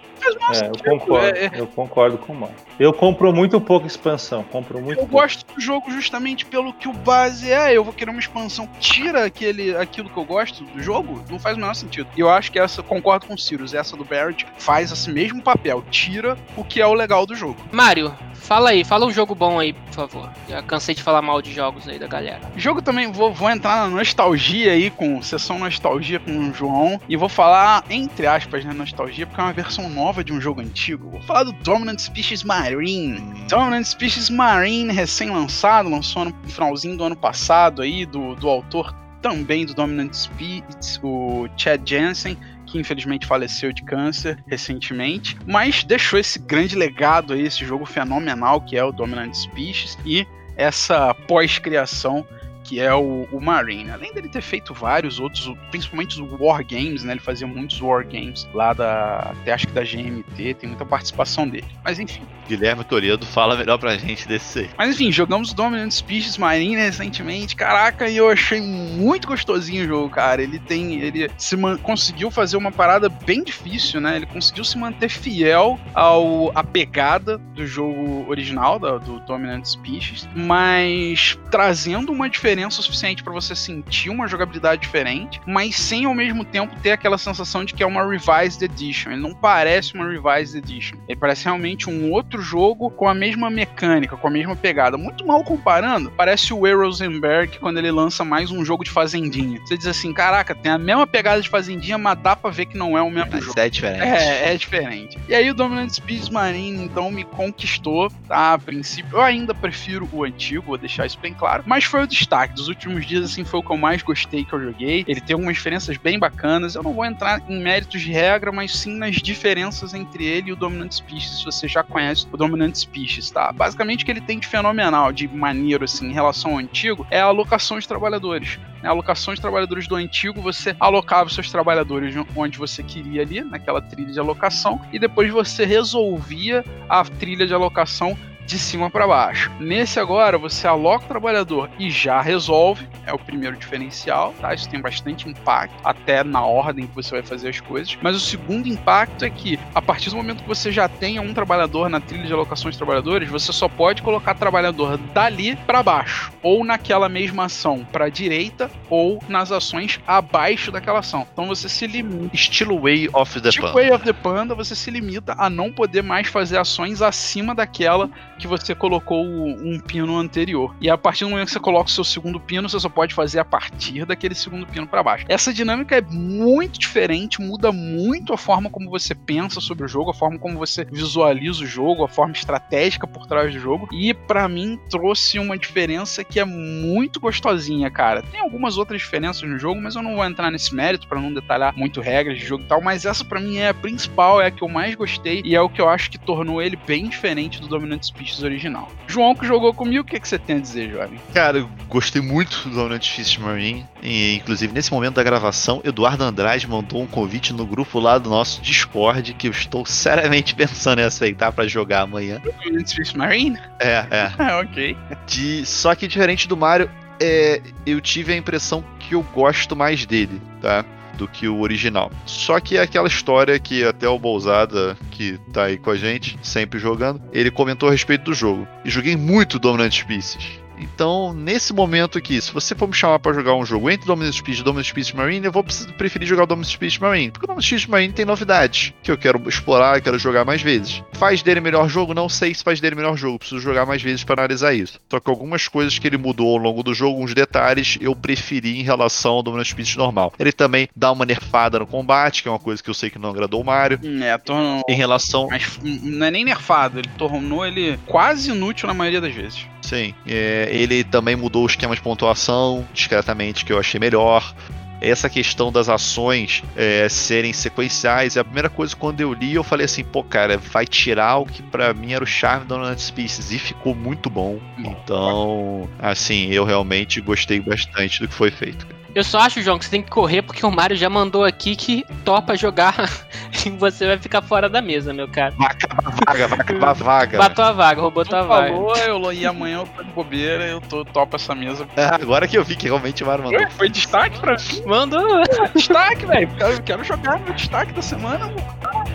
É, eu concordo, é, é, eu concordo com o Marco. Eu compro muito pouco expansão, compro muito Eu pouco. gosto do jogo justamente pelo que o base é, eu vou querer uma expansão que tira aquele, aquilo que eu gosto do jogo, não faz o menor sentido. E eu acho que essa, concordo com o Sirius, essa do Barrett faz esse mesmo papel, tira o que é o legal do jogo. Mário, Fala aí, fala um jogo bom aí, por favor. Já cansei de falar mal de jogos aí da galera. Jogo também, vou, vou entrar na nostalgia aí, com sessão nostalgia com o João. E vou falar, entre aspas, né, nostalgia, porque é uma versão nova de um jogo antigo. Vou falar do Dominant Species Marine. Dominant Species Marine, recém-lançado, lançou no finalzinho do ano passado aí, do, do autor também do Dominant Species, o Chad Jensen que infelizmente faleceu de câncer recentemente, mas deixou esse grande legado aí, esse jogo fenomenal que é o Dominant Species e essa pós-criação que é o, o Marine. Além dele ter feito vários outros, principalmente os War Games, né? Ele fazia muitos War Games lá da. Até acho que da GMT, tem muita participação dele. Mas enfim. Guilherme Toledo fala melhor pra gente desse aí. Mas enfim, jogamos Dominant Species Marine recentemente. Caraca, e eu achei muito gostosinho o jogo, cara. Ele tem. Ele se conseguiu fazer uma parada bem difícil, né? Ele conseguiu se manter fiel ao a pegada do jogo original, da, do Dominant Species, mas trazendo uma diferença diferença suficiente para você sentir uma jogabilidade diferente, mas sem ao mesmo tempo ter aquela sensação de que é uma Revised Edition. Ele não parece uma Revised Edition. Ele parece realmente um outro jogo com a mesma mecânica, com a mesma pegada. Muito mal comparando, parece o E. Rosenberg quando ele lança mais um jogo de fazendinha. Você diz assim, caraca, tem a mesma pegada de fazendinha, mas dá pra ver que não é o mesmo mas jogo. É diferente. É, é diferente. E aí o Dominant Speeds Marine, então, me conquistou, tá? A princípio, eu ainda prefiro o antigo, vou deixar isso bem claro, mas foi o destaque dos últimos dias, assim, foi o que eu mais gostei que eu joguei. Ele tem algumas diferenças bem bacanas. Eu não vou entrar em méritos de regra, mas sim nas diferenças entre ele e o Dominant Species, se você já conhece o Dominant Species, tá? Basicamente, o que ele tem de fenomenal, de maneiro, assim, em relação ao antigo, é a alocação de trabalhadores. A alocação de trabalhadores do antigo, você alocava os seus trabalhadores onde você queria ali, naquela trilha de alocação, e depois você resolvia a trilha de alocação de cima para baixo. Nesse agora, você aloca o trabalhador e já resolve, é o primeiro diferencial, tá? Isso tem bastante impacto, até na ordem que você vai fazer as coisas. Mas o segundo impacto é que, a partir do momento que você já tenha um trabalhador na trilha de alocação de trabalhadores, você só pode colocar trabalhador dali para baixo, ou naquela mesma ação para direita, ou nas ações abaixo daquela ação. Então você se limita. Estilo Way of the Panda. Way of the Panda, você se limita a não poder mais fazer ações acima daquela que você colocou um pino anterior. E a partir do momento que você coloca o seu segundo pino, você só pode fazer a partir daquele segundo pino para baixo. Essa dinâmica é muito diferente, muda muito a forma como você pensa sobre o jogo, a forma como você visualiza o jogo, a forma estratégica por trás do jogo. E para mim trouxe uma diferença que é muito gostosinha, cara. Tem algumas outras diferenças no jogo, mas eu não vou entrar nesse mérito para não detalhar muito regras de jogo e tal. Mas essa para mim é a principal, é a que eu mais gostei e é o que eu acho que tornou ele bem diferente do Dominant Speed original. João, que jogou comigo, o que, que você tem a dizer, jovem? Cara, eu gostei muito do Dominant Fist Marine. E, inclusive, nesse momento da gravação, Eduardo Andrade mandou um convite no grupo lá do nosso Discord que eu estou seriamente pensando em aceitar para jogar amanhã. Dominant Fist Marine? É, é. Ah, ok. De, só que diferente do Mario, é, eu tive a impressão que eu gosto mais dele, tá? Do que o original. Só que é aquela história que até o Bolsada, que tá aí com a gente, sempre jogando, ele comentou a respeito do jogo. E joguei muito Dominant Species. Então, nesse momento aqui, se você for me chamar para jogar um jogo entre Dominant Speed e Dominant Speed Marine, eu vou preferir jogar o Dominant Speed Marine, porque o Dominant Speed Marine tem novidades que eu quero explorar quero jogar mais vezes. Faz dele melhor jogo? Não sei se faz dele melhor jogo, preciso jogar mais vezes para analisar isso. Só que algumas coisas que ele mudou ao longo do jogo, uns detalhes, eu preferi em relação ao Dominant Speed normal. Ele também dá uma nerfada no combate, que é uma coisa que eu sei que não agradou o Mario. É, tornou. Em relação. Mas não é nem nerfado, ele tornou ele quase inútil na maioria das vezes. Sim. É, ele também mudou o esquema de pontuação discretamente, que eu achei melhor. Essa questão das ações é, serem sequenciais, é a primeira coisa quando eu li, eu falei assim, pô, cara, vai tirar o que para mim era o charme da Donut Species e ficou muito bom. Então, assim, eu realmente gostei bastante do que foi feito. Eu só acho, João, que você tem que correr porque o Mario já mandou aqui que topa jogar e você vai ficar fora da mesa, meu cara. Vai acabar a vaga, vai acabar a vaga. Matou a vaga, roubou tua vaga. falou, eu e amanhã eu tô de bobeira, eu tô topa essa mesa. É, agora que eu vi que realmente o Mario mandou. Foi destaque pra mim. Mandou. destaque, velho. Eu quero jogar meu destaque da semana.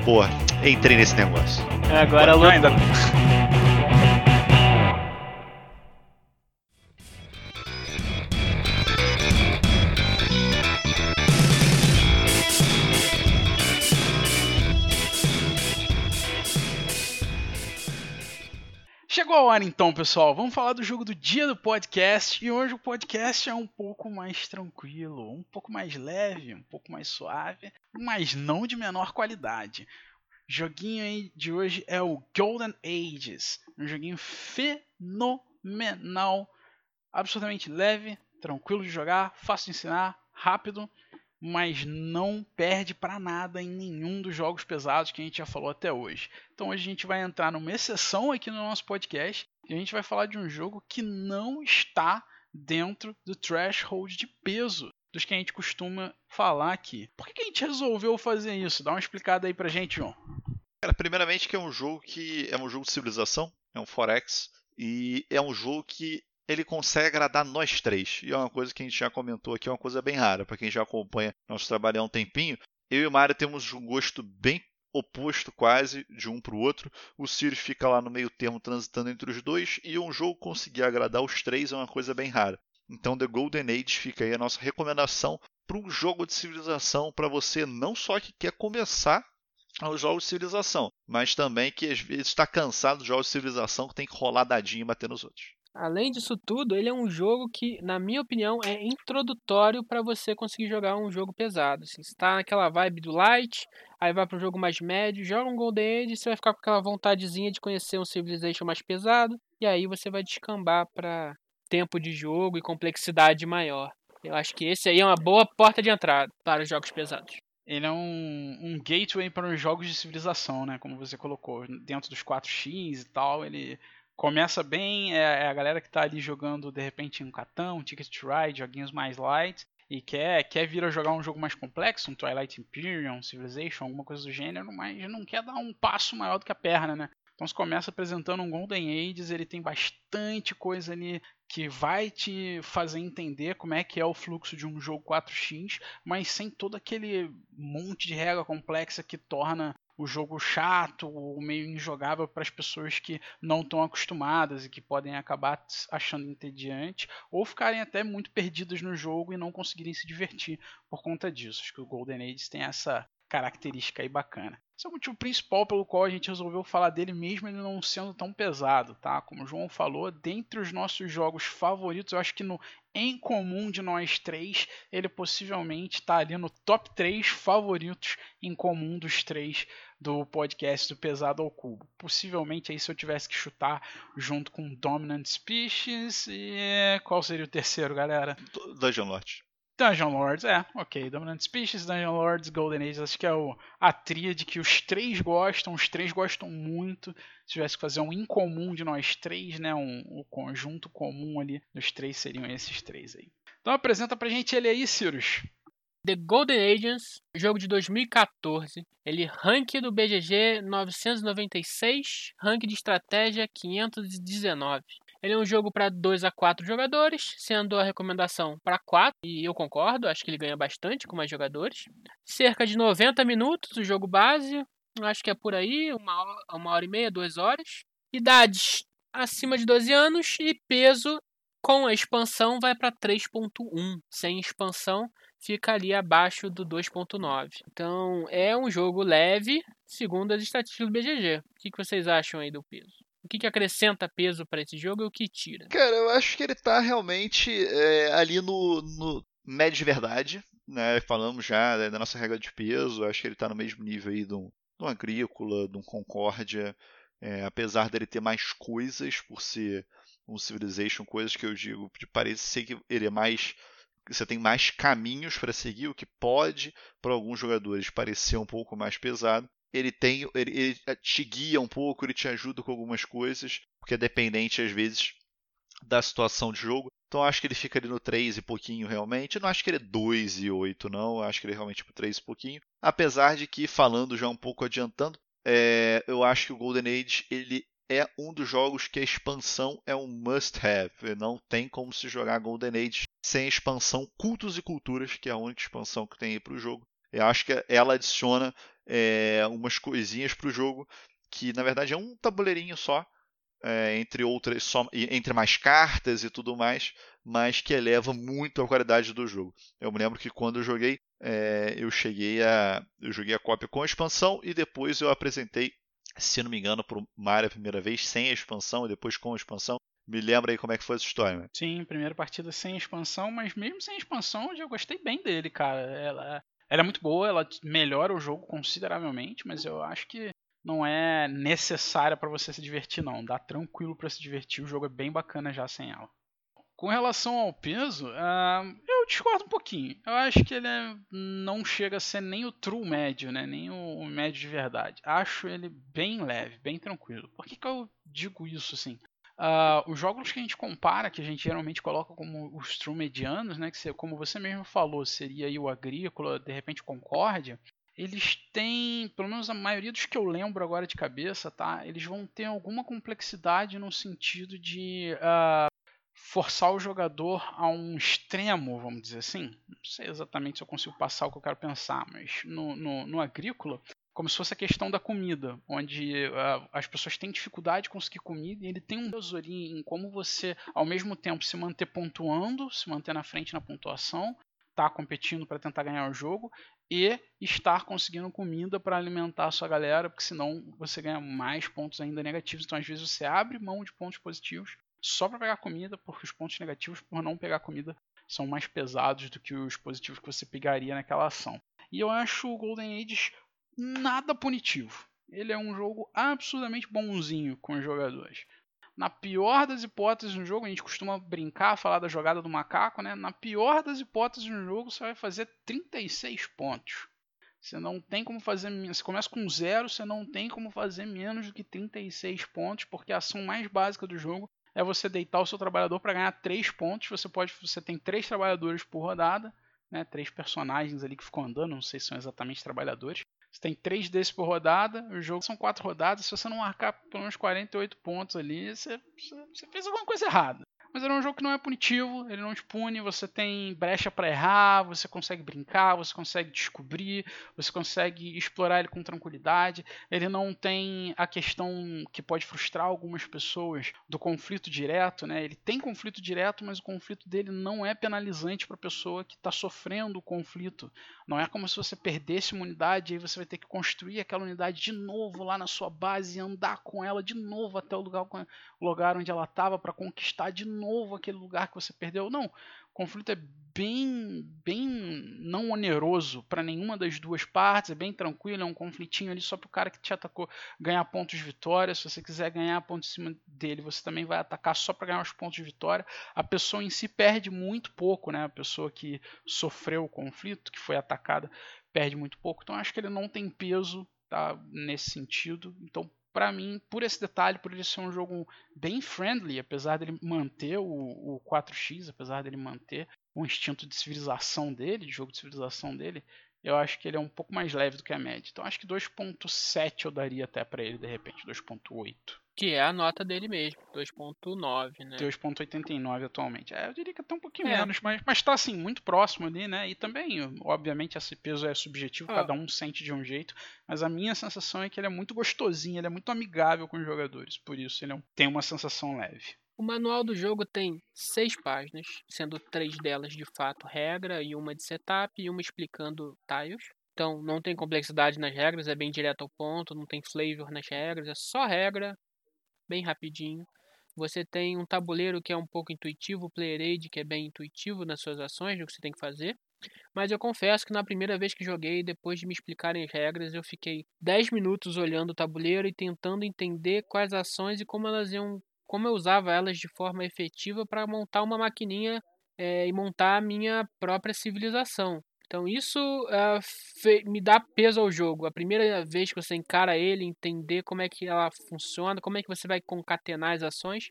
Porra, entrei nesse negócio. Agora, Lu... ainda. Chegou a hora então, pessoal. Vamos falar do jogo do dia do podcast. E hoje o podcast é um pouco mais tranquilo, um pouco mais leve, um pouco mais suave, mas não de menor qualidade. O joguinho aí de hoje é o Golden Ages. Um joguinho fenomenal, absolutamente leve, tranquilo de jogar, fácil de ensinar, rápido mas não perde para nada em nenhum dos jogos pesados que a gente já falou até hoje. Então hoje a gente vai entrar numa exceção aqui no nosso podcast e a gente vai falar de um jogo que não está dentro do threshold de peso dos que a gente costuma falar aqui. Por que a gente resolveu fazer isso? Dá uma explicada aí pra gente, João. Cara, primeiramente que é um jogo que é um jogo de civilização, é um Forex, e é um jogo que ele consegue agradar nós três. E é uma coisa que a gente já comentou aqui, é uma coisa bem rara. Para quem já acompanha nosso trabalho há um tempinho, eu e o Mário temos um gosto bem oposto quase de um para o outro. O Sirius fica lá no meio termo transitando entre os dois e um jogo conseguir agradar os três é uma coisa bem rara. Então The Golden Age fica aí a nossa recomendação para um jogo de civilização para você não só que quer começar aos jogos de civilização, mas também que às vezes está cansado dos jogos de civilização que tem que rolar dadinho e bater nos outros. Além disso tudo, ele é um jogo que, na minha opinião, é introdutório para você conseguir jogar um jogo pesado. Assim, você tá naquela vibe do light, aí vai para um jogo mais médio, joga um Golden Age, você vai ficar com aquela vontadezinha de conhecer um Civilization mais pesado, e aí você vai descambar para tempo de jogo e complexidade maior. Eu acho que esse aí é uma boa porta de entrada para os jogos pesados. Ele é um, um gateway para os jogos de civilização, né? Como você colocou, dentro dos 4x e tal, ele começa bem, é, é, a galera que está ali jogando de repente um Catão, um Ticket to Ride, joguinhos mais light e quer, quer vir a jogar um jogo mais complexo, um Twilight Imperium, um Civilization, alguma coisa do gênero, mas não quer dar um passo maior do que a perna, né? Então você começa apresentando um Golden Ages, ele tem bastante coisa ali que vai te fazer entender como é que é o fluxo de um jogo 4x, mas sem todo aquele monte de regra complexa que torna o jogo chato ou meio injogável para as pessoas que não estão acostumadas e que podem acabar achando entediante ou ficarem até muito perdidas no jogo e não conseguirem se divertir por conta disso. Acho que o Golden Age tem essa característica aí bacana. Esse é o motivo principal pelo qual a gente resolveu falar dele mesmo ele não sendo tão pesado, tá? Como o João falou, dentre os nossos jogos favoritos, eu acho que no em comum de nós três, ele possivelmente está ali no top 3 favoritos em comum dos três do podcast do Pesado ao Cubo. Possivelmente aí se eu tivesse que chutar junto com Dominant Species e qual seria o terceiro, galera? Dungeon Lord. Dungeon Lords, é, ok. Dominant Species, Dungeon Lords, Golden Age, acho que é o, a tríade que os três gostam, os três gostam muito. Se tivesse que fazer um incomum de nós três, né, um, um conjunto comum ali dos três seriam esses três aí. Então apresenta pra gente ele aí, Cirus. The Golden Agents, jogo de 2014. Ele rank do BGG 996, rank de estratégia 519. Ele é um jogo para 2 a 4 jogadores, sendo a recomendação para 4, e eu concordo, acho que ele ganha bastante com mais jogadores. Cerca de 90 minutos o jogo base, acho que é por aí, uma hora, uma hora e meia, duas horas. Idades acima de 12 anos e peso com a expansão vai para 3.1. Sem expansão fica ali abaixo do 2.9. Então é um jogo leve, segundo as estatísticas do BGG. O que vocês acham aí do peso? O que, que acrescenta peso para esse jogo e o que tira? Cara, eu acho que ele tá realmente é, ali no, no médio de verdade. Né? Falamos já né, da nossa regra de peso, acho que ele tá no mesmo nível aí de um, de um Agrícola, de um Concórdia. É, apesar dele ter mais coisas por ser um Civilization, coisas que eu digo, parece ser que ele é mais você tem mais caminhos para seguir, o que pode para alguns jogadores parecer um pouco mais pesado ele tem, ele, ele, te guia um pouco, ele te ajuda com algumas coisas, porque é dependente às vezes da situação de jogo. Então acho que ele fica ali no 3 e pouquinho realmente. Eu não acho que ele é 2 e 8, não. Eu acho que ele é realmente tipo 3 e pouquinho. Apesar de que, falando já um pouco adiantando, é, eu acho que o Golden Age ele é um dos jogos que a expansão é um must-have. Não tem como se jogar Golden Age sem a expansão Cultos e Culturas, que é a única expansão que tem aí para o jogo. Eu acho que ela adiciona é, umas coisinhas para o jogo que na verdade é um tabuleirinho só, é, entre outras, só, entre mais cartas e tudo mais, mas que eleva muito a qualidade do jogo. Eu me lembro que quando eu joguei, é, eu cheguei a, eu joguei a cópia com a expansão e depois eu apresentei, se não me engano, para o Mario a primeira vez sem a expansão e depois com a expansão. Me lembra aí como é que foi essa história, né? Sim, primeira partida sem expansão, mas mesmo sem expansão eu já gostei bem dele, cara. Ela, ela é muito boa, ela melhora o jogo consideravelmente, mas eu acho que não é necessária para você se divertir, não. Dá tranquilo para se divertir, o jogo é bem bacana já sem ela. Com relação ao peso, uh, eu discordo um pouquinho. Eu acho que ele é, não chega a ser nem o true médio, né? nem o, médio de verdade. Acho ele bem leve, bem tranquilo. Por que, que eu digo isso assim? Uh, os jogos que a gente compara, que a gente geralmente coloca como os true medianos, né, que como você mesmo falou, seria o Agrícola, de repente Concórdia, eles têm, pelo menos a maioria dos que eu lembro agora de cabeça, tá? Eles vão ter alguma complexidade no sentido de uh, forçar o jogador a um extremo, vamos dizer assim. Não sei exatamente se eu consigo passar o que eu quero pensar, mas no, no, no Agrícola como se fosse a questão da comida, onde uh, as pessoas têm dificuldade de conseguir comida e ele tem um ali em como você, ao mesmo tempo, se manter pontuando, se manter na frente na pontuação, estar tá competindo para tentar ganhar o jogo e estar conseguindo comida para alimentar a sua galera, porque senão você ganha mais pontos ainda negativos. Então, às vezes, você abre mão de pontos positivos só para pegar comida, porque os pontos negativos, por não pegar comida, são mais pesados do que os positivos que você pegaria naquela ação. E eu acho o Golden Age nada punitivo. Ele é um jogo absolutamente bonzinho com os jogadores. Na pior das hipóteses no jogo, a gente costuma brincar, falar da jogada do macaco, né? Na pior das hipóteses no jogo, você vai fazer 36 pontos. Você não tem como fazer. Você começa com zero, você não tem como fazer menos do que 36 pontos, porque a ação mais básica do jogo é você deitar o seu trabalhador para ganhar 3 pontos. Você pode. Você tem 3 trabalhadores por rodada, né? Três personagens ali que ficam andando, não sei se são exatamente trabalhadores. Você tem três desses por rodada, o jogo são quatro rodadas. Se você não marcar pelo menos 48 pontos ali, você, você fez alguma coisa errada. Mas é um jogo que não é punitivo, ele não te pune, você tem brecha para errar, você consegue brincar, você consegue descobrir, você consegue explorar ele com tranquilidade. Ele não tem a questão que pode frustrar algumas pessoas do conflito direto, né? Ele tem conflito direto, mas o conflito dele não é penalizante para a pessoa que está sofrendo o conflito. Não é como se você perdesse uma unidade e aí você vai ter que construir aquela unidade de novo lá na sua base e andar com ela de novo até o lugar, lugar onde ela estava para conquistar de novo novo aquele lugar que você perdeu. Não, o conflito é bem, bem não oneroso para nenhuma das duas partes, é bem tranquilo, é um conflitinho ali só para o cara que te atacou ganhar pontos de vitória. Se você quiser ganhar pontos em cima dele, você também vai atacar só para ganhar os pontos de vitória. A pessoa em si perde muito pouco, né? A pessoa que sofreu o conflito, que foi atacada, perde muito pouco. Então acho que ele não tem peso tá, nesse sentido. Então para mim, por esse detalhe, por ele ser um jogo bem friendly, apesar dele manter o, o 4x, apesar dele manter o instinto de civilização dele, de jogo de civilização dele, eu acho que ele é um pouco mais leve do que a média. Então acho que 2.7 eu daria até para ele de repente, 2.8. Que é a nota dele mesmo, 2.9, né? 2.89 atualmente. É, eu diria que até um pouquinho é. menos, mas, mas tá assim, muito próximo ali, né? E também, obviamente, esse peso é subjetivo, ah. cada um sente de um jeito, mas a minha sensação é que ele é muito gostosinho, ele é muito amigável com os jogadores, por isso ele é um, tem uma sensação leve. O manual do jogo tem seis páginas, sendo três delas de fato regra e uma de setup e uma explicando tiles. Então não tem complexidade nas regras, é bem direto ao ponto, não tem flavor nas regras, é só regra, bem rapidinho. Você tem um tabuleiro que é um pouco intuitivo, o Player Aid que é bem intuitivo nas suas ações, no que você tem que fazer. Mas eu confesso que na primeira vez que joguei, depois de me explicarem as regras, eu fiquei 10 minutos olhando o tabuleiro e tentando entender quais ações e como elas iam como eu usava elas de forma efetiva para montar uma maquininha é, e montar a minha própria civilização. Então isso é, me dá peso ao jogo. A primeira vez que você encara ele, entender como é que ela funciona, como é que você vai concatenar as ações.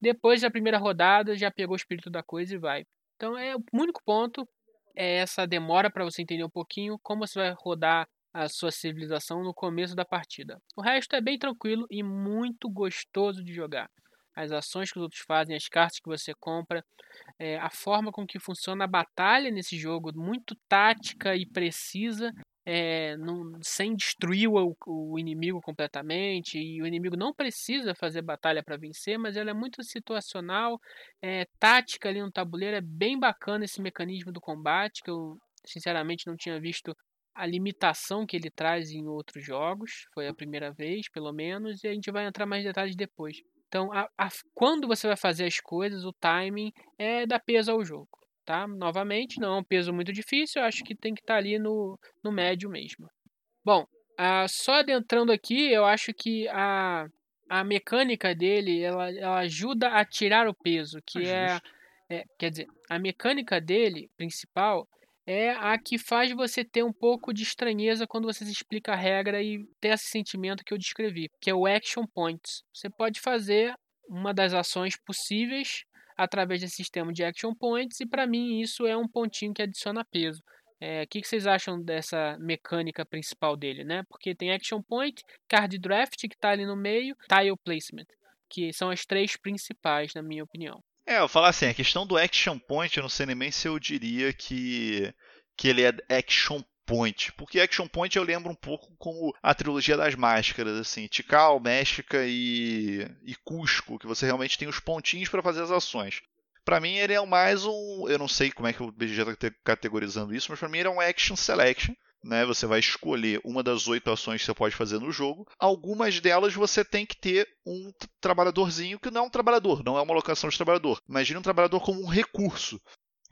Depois da primeira rodada, já pegou o espírito da coisa e vai. Então é o único ponto é essa demora para você entender um pouquinho como você vai rodar a sua civilização no começo da partida. O resto é bem tranquilo e muito gostoso de jogar as ações que os outros fazem, as cartas que você compra, é, a forma com que funciona a batalha nesse jogo, muito tática e precisa, é, não, sem destruir o, o, inimigo completamente. E o inimigo não precisa fazer batalha para vencer, mas ela é muito situacional, é, tática ali no tabuleiro. É bem bacana esse mecanismo do combate, que eu sinceramente não tinha visto a limitação que ele traz em outros jogos. Foi a primeira vez, pelo menos, e a gente vai entrar mais detalhes depois. Então, a, a, quando você vai fazer as coisas, o timing é dar peso ao jogo. Tá? Novamente, não é um peso muito difícil, eu acho que tem que estar tá ali no, no médio mesmo. Bom, a, só adentrando aqui, eu acho que a, a mecânica dele ela, ela ajuda a tirar o peso, que é, é, Quer dizer, a mecânica dele, principal, é a que faz você ter um pouco de estranheza quando você explica a regra e ter esse sentimento que eu descrevi, que é o action points. Você pode fazer uma das ações possíveis através desse sistema de action points e para mim isso é um pontinho que adiciona peso. É, o que, que, vocês acham dessa mecânica principal dele, né? Porque tem action point, card draft que está ali no meio, tile placement, que são as três principais na minha opinião. É, eu falar assim, a questão do action point, eu não sei nem se eu diria que, que ele é action point. Porque action point eu lembro um pouco como a trilogia das máscaras, assim, Tikal, México e, e Cusco, que você realmente tem os pontinhos para fazer as ações. Para mim ele é mais um, eu não sei como é que o BGG está categorizando isso, mas para mim ele é um action selection, né? Você vai escolher uma das oito ações que você pode fazer no jogo. Algumas delas você tem que ter um trabalhadorzinho que não é um trabalhador, não é uma locação de trabalhador. Imagine um trabalhador como um recurso.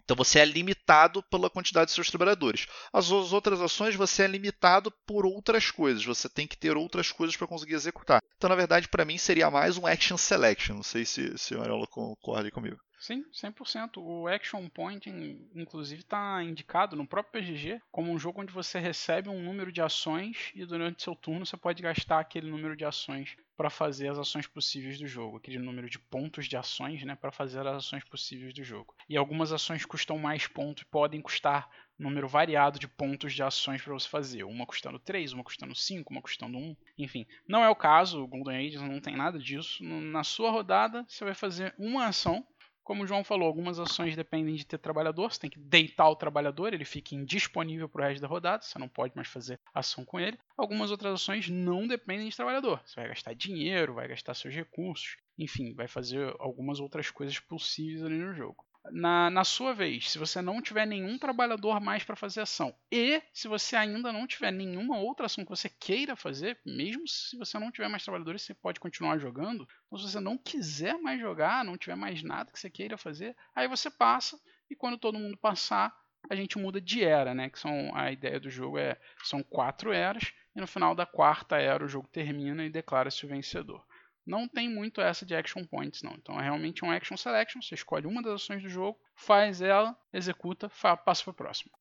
Então você é limitado pela quantidade de seus trabalhadores. As outras ações você é limitado por outras coisas. Você tem que ter outras coisas para conseguir executar. Então, na verdade, para mim seria mais um action selection. Não sei se, se o Mariola concorda comigo. Sim, 100%. O Action Point, inclusive, está indicado no próprio PGG como um jogo onde você recebe um número de ações e durante seu turno você pode gastar aquele número de ações para fazer as ações possíveis do jogo, aquele número de pontos de ações, né, para fazer as ações possíveis do jogo. E algumas ações custam mais pontos, podem custar número variado de pontos de ações para você fazer, uma custando 3, uma custando 5, uma custando 1, enfim. Não é o caso, o Golden Age não tem nada disso. Na sua rodada, você vai fazer uma ação como o João falou, algumas ações dependem de ter trabalhador, você tem que deitar o trabalhador, ele fica indisponível para o resto da rodada, você não pode mais fazer ação com ele. Algumas outras ações não dependem de trabalhador, você vai gastar dinheiro, vai gastar seus recursos, enfim, vai fazer algumas outras coisas possíveis ali no jogo na, na sua vez, se você não tiver nenhum trabalhador mais para fazer ação, e se você ainda não tiver nenhuma outra ação que você queira fazer, mesmo se você não tiver mais trabalhadores, você pode continuar jogando. Ou se você não quiser mais jogar, não tiver mais nada que você queira fazer, aí você passa, e quando todo mundo passar, a gente muda de era, né? Que são a ideia do jogo é são quatro eras, e no final da quarta era o jogo termina e declara-se o vencedor. Não tem muito essa de action points, não. Então é realmente um action selection. Você escolhe uma das ações do jogo, faz ela, executa, passa para o próximo.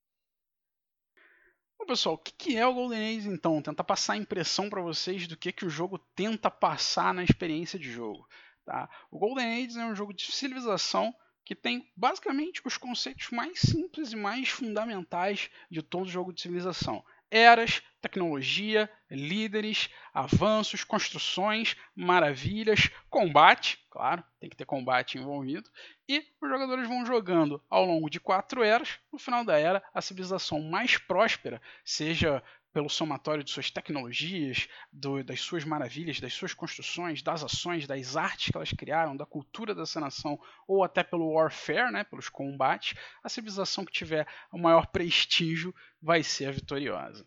Bom, pessoal, o que é o Golden Age então? Tentar passar a impressão para vocês do que, que o jogo tenta passar na experiência de jogo. Tá? O Golden Age é um jogo de civilização que tem basicamente os conceitos mais simples e mais fundamentais de todo jogo de civilização. Eras, tecnologia, líderes, avanços, construções, maravilhas, combate, claro, tem que ter combate envolvido, e os jogadores vão jogando ao longo de quatro eras. No final da era, a civilização mais próspera, seja pelo somatório de suas tecnologias, do, das suas maravilhas, das suas construções, das ações, das artes que elas criaram, da cultura dessa nação, ou até pelo warfare, né, pelos combates, a civilização que tiver o maior prestígio vai ser a vitoriosa.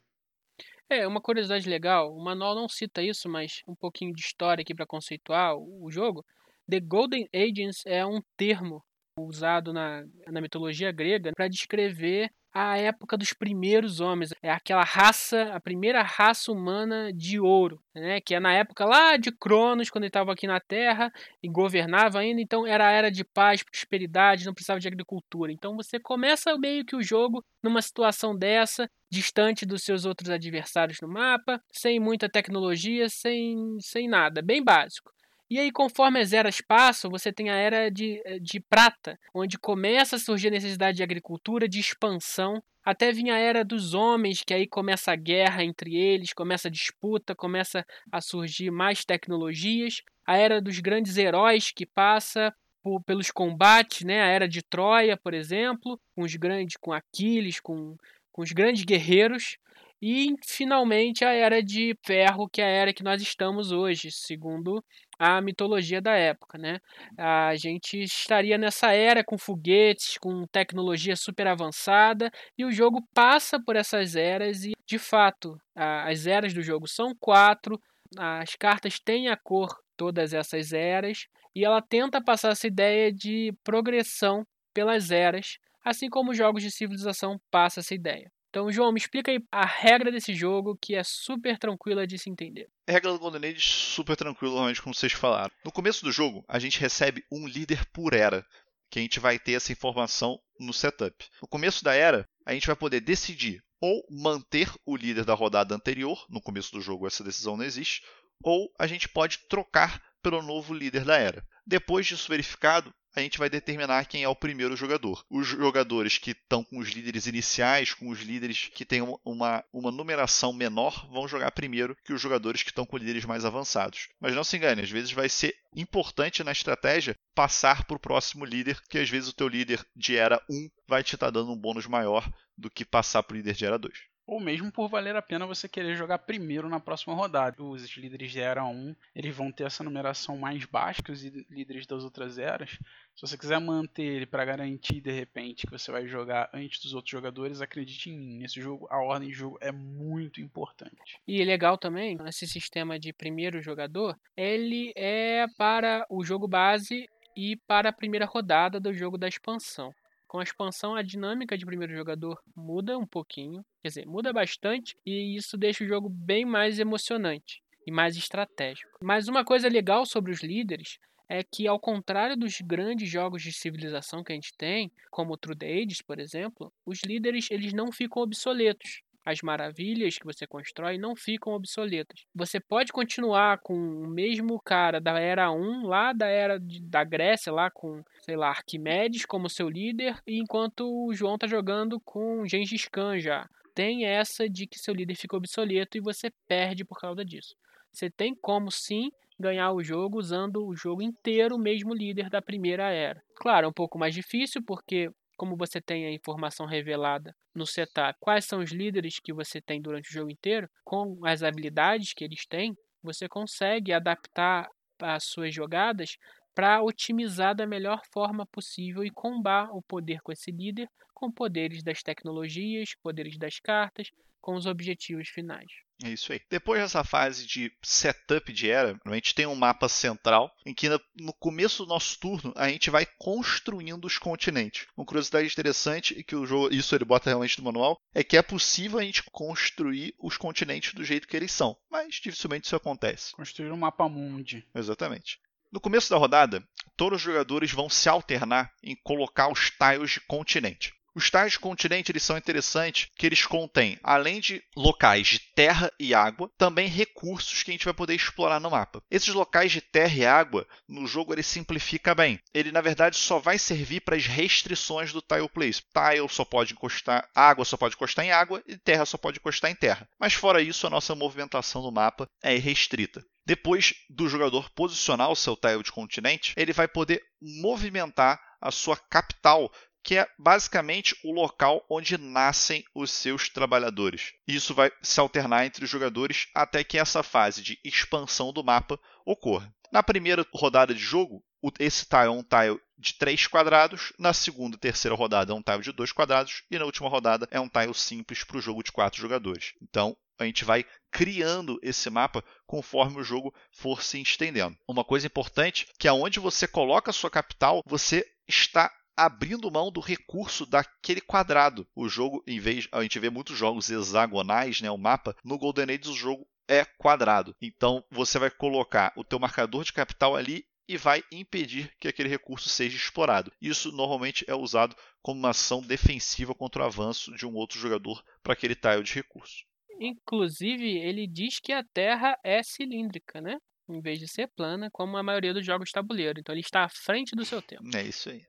É, uma curiosidade legal, o manual não cita isso, mas um pouquinho de história aqui para conceituar o jogo. The Golden Ages é um termo usado na, na mitologia grega para descrever a época dos primeiros homens. É aquela raça, a primeira raça humana de ouro, né? Que é na época lá de Cronos, quando ele estava aqui na Terra e governava ainda. Então era a era de paz, prosperidade, não precisava de agricultura. Então você começa meio que o jogo numa situação dessa, distante dos seus outros adversários no mapa, sem muita tecnologia, sem, sem nada, bem básico. E aí, conforme as eras passam, você tem a era de, eh, de prata, onde começa a surgir a necessidade de agricultura, de expansão, até vir a era dos homens, que aí começa a guerra entre eles, começa a disputa, começa a surgir mais tecnologias. A era dos grandes heróis, que passa por, pelos combates, né? a era de Troia, por exemplo, com os grandes, com Aquiles, com, com os grandes guerreiros. E finalmente a era de ferro, que é a era que nós estamos hoje, segundo a mitologia da época, né? A gente estaria nessa era com foguetes, com tecnologia super avançada, e o jogo passa por essas eras e, de fato, as eras do jogo são quatro, as cartas têm a cor todas essas eras, e ela tenta passar essa ideia de progressão pelas eras, assim como os jogos de civilização passam essa ideia. Então, João, me explica aí a regra desse jogo que é super tranquila de se entender. A regra do Golden Age super tranquila, realmente, como vocês falaram. No começo do jogo, a gente recebe um líder por era, que a gente vai ter essa informação no setup. No começo da era, a gente vai poder decidir ou manter o líder da rodada anterior, no começo do jogo essa decisão não existe, ou a gente pode trocar pelo novo líder da era. Depois disso verificado, a gente vai determinar quem é o primeiro jogador. Os jogadores que estão com os líderes iniciais, com os líderes que têm uma, uma numeração menor, vão jogar primeiro que os jogadores que estão com líderes mais avançados. Mas não se engane, às vezes vai ser importante na estratégia passar para o próximo líder, que às vezes o teu líder de era 1 vai te estar tá dando um bônus maior do que passar para o líder de era 2 ou mesmo por valer a pena você querer jogar primeiro na próxima rodada. Os líderes de Era 1 eles vão ter essa numeração mais baixa que os líderes das outras eras. Se você quiser manter ele para garantir de repente que você vai jogar antes dos outros jogadores, acredite em mim, nesse jogo a ordem de jogo é muito importante. E legal também, esse sistema de primeiro jogador, ele é para o jogo base e para a primeira rodada do jogo da expansão. Com a expansão, a dinâmica de primeiro jogador muda um pouquinho, quer dizer, muda bastante e isso deixa o jogo bem mais emocionante e mais estratégico. Mas uma coisa legal sobre os líderes é que, ao contrário dos grandes jogos de civilização que a gente tem, como True the Ages, por exemplo, os líderes eles não ficam obsoletos as maravilhas que você constrói não ficam obsoletas. Você pode continuar com o mesmo cara da era 1, lá da era de, da Grécia, lá com, sei lá, Arquimedes como seu líder, enquanto o João tá jogando com Gengis Khan já. Tem essa de que seu líder fica obsoleto e você perde por causa disso. Você tem como sim ganhar o jogo usando o jogo inteiro o mesmo líder da primeira era. Claro, é um pouco mais difícil porque como você tem a informação revelada no setup, quais são os líderes que você tem durante o jogo inteiro, com as habilidades que eles têm, você consegue adaptar as suas jogadas para otimizar da melhor forma possível e combar o poder com esse líder com poderes das tecnologias, poderes das cartas, com os objetivos finais. É isso aí. Depois dessa fase de setup de era, a gente tem um mapa central em que no começo do nosso turno a gente vai construindo os continentes. Uma curiosidade interessante e que o jogo, isso ele bota realmente no manual, é que é possível a gente construir os continentes do jeito que eles são, mas dificilmente isso acontece. Construir um mapa mundi. Exatamente. No começo da rodada, todos os jogadores vão se alternar em colocar os tiles de continente. Os tiles de continente eles são interessantes que eles contêm, além de locais de terra e água, também recursos que a gente vai poder explorar no mapa. Esses locais de terra e água, no jogo ele simplifica bem. Ele na verdade só vai servir para as restrições do tile place. Tile só pode encostar, água só pode encostar em água e terra só pode encostar em terra. Mas fora isso, a nossa movimentação no mapa é restrita. Depois do jogador posicionar o seu tile de continente, ele vai poder movimentar a sua capital que é basicamente o local onde nascem os seus trabalhadores. Isso vai se alternar entre os jogadores até que essa fase de expansão do mapa ocorra. Na primeira rodada de jogo, esse tile é um tile de 3 quadrados, na segunda e terceira rodada é um tile de 2 quadrados, e na última rodada é um tile simples para o jogo de 4 jogadores. Então, a gente vai criando esse mapa conforme o jogo for se estendendo. Uma coisa importante que aonde você coloca a sua capital, você está abrindo mão do recurso daquele quadrado. O jogo, em vez a gente vê muitos jogos hexagonais, né, o mapa, no Golden Age o jogo é quadrado. Então você vai colocar o teu marcador de capital ali e vai impedir que aquele recurso seja explorado. Isso normalmente é usado como uma ação defensiva contra o avanço de um outro jogador para aquele tile de recurso. Inclusive, ele diz que a Terra é cilíndrica, né? Em vez de ser plana, como a maioria dos jogos tabuleiro. Então ele está à frente do seu tempo. É isso aí.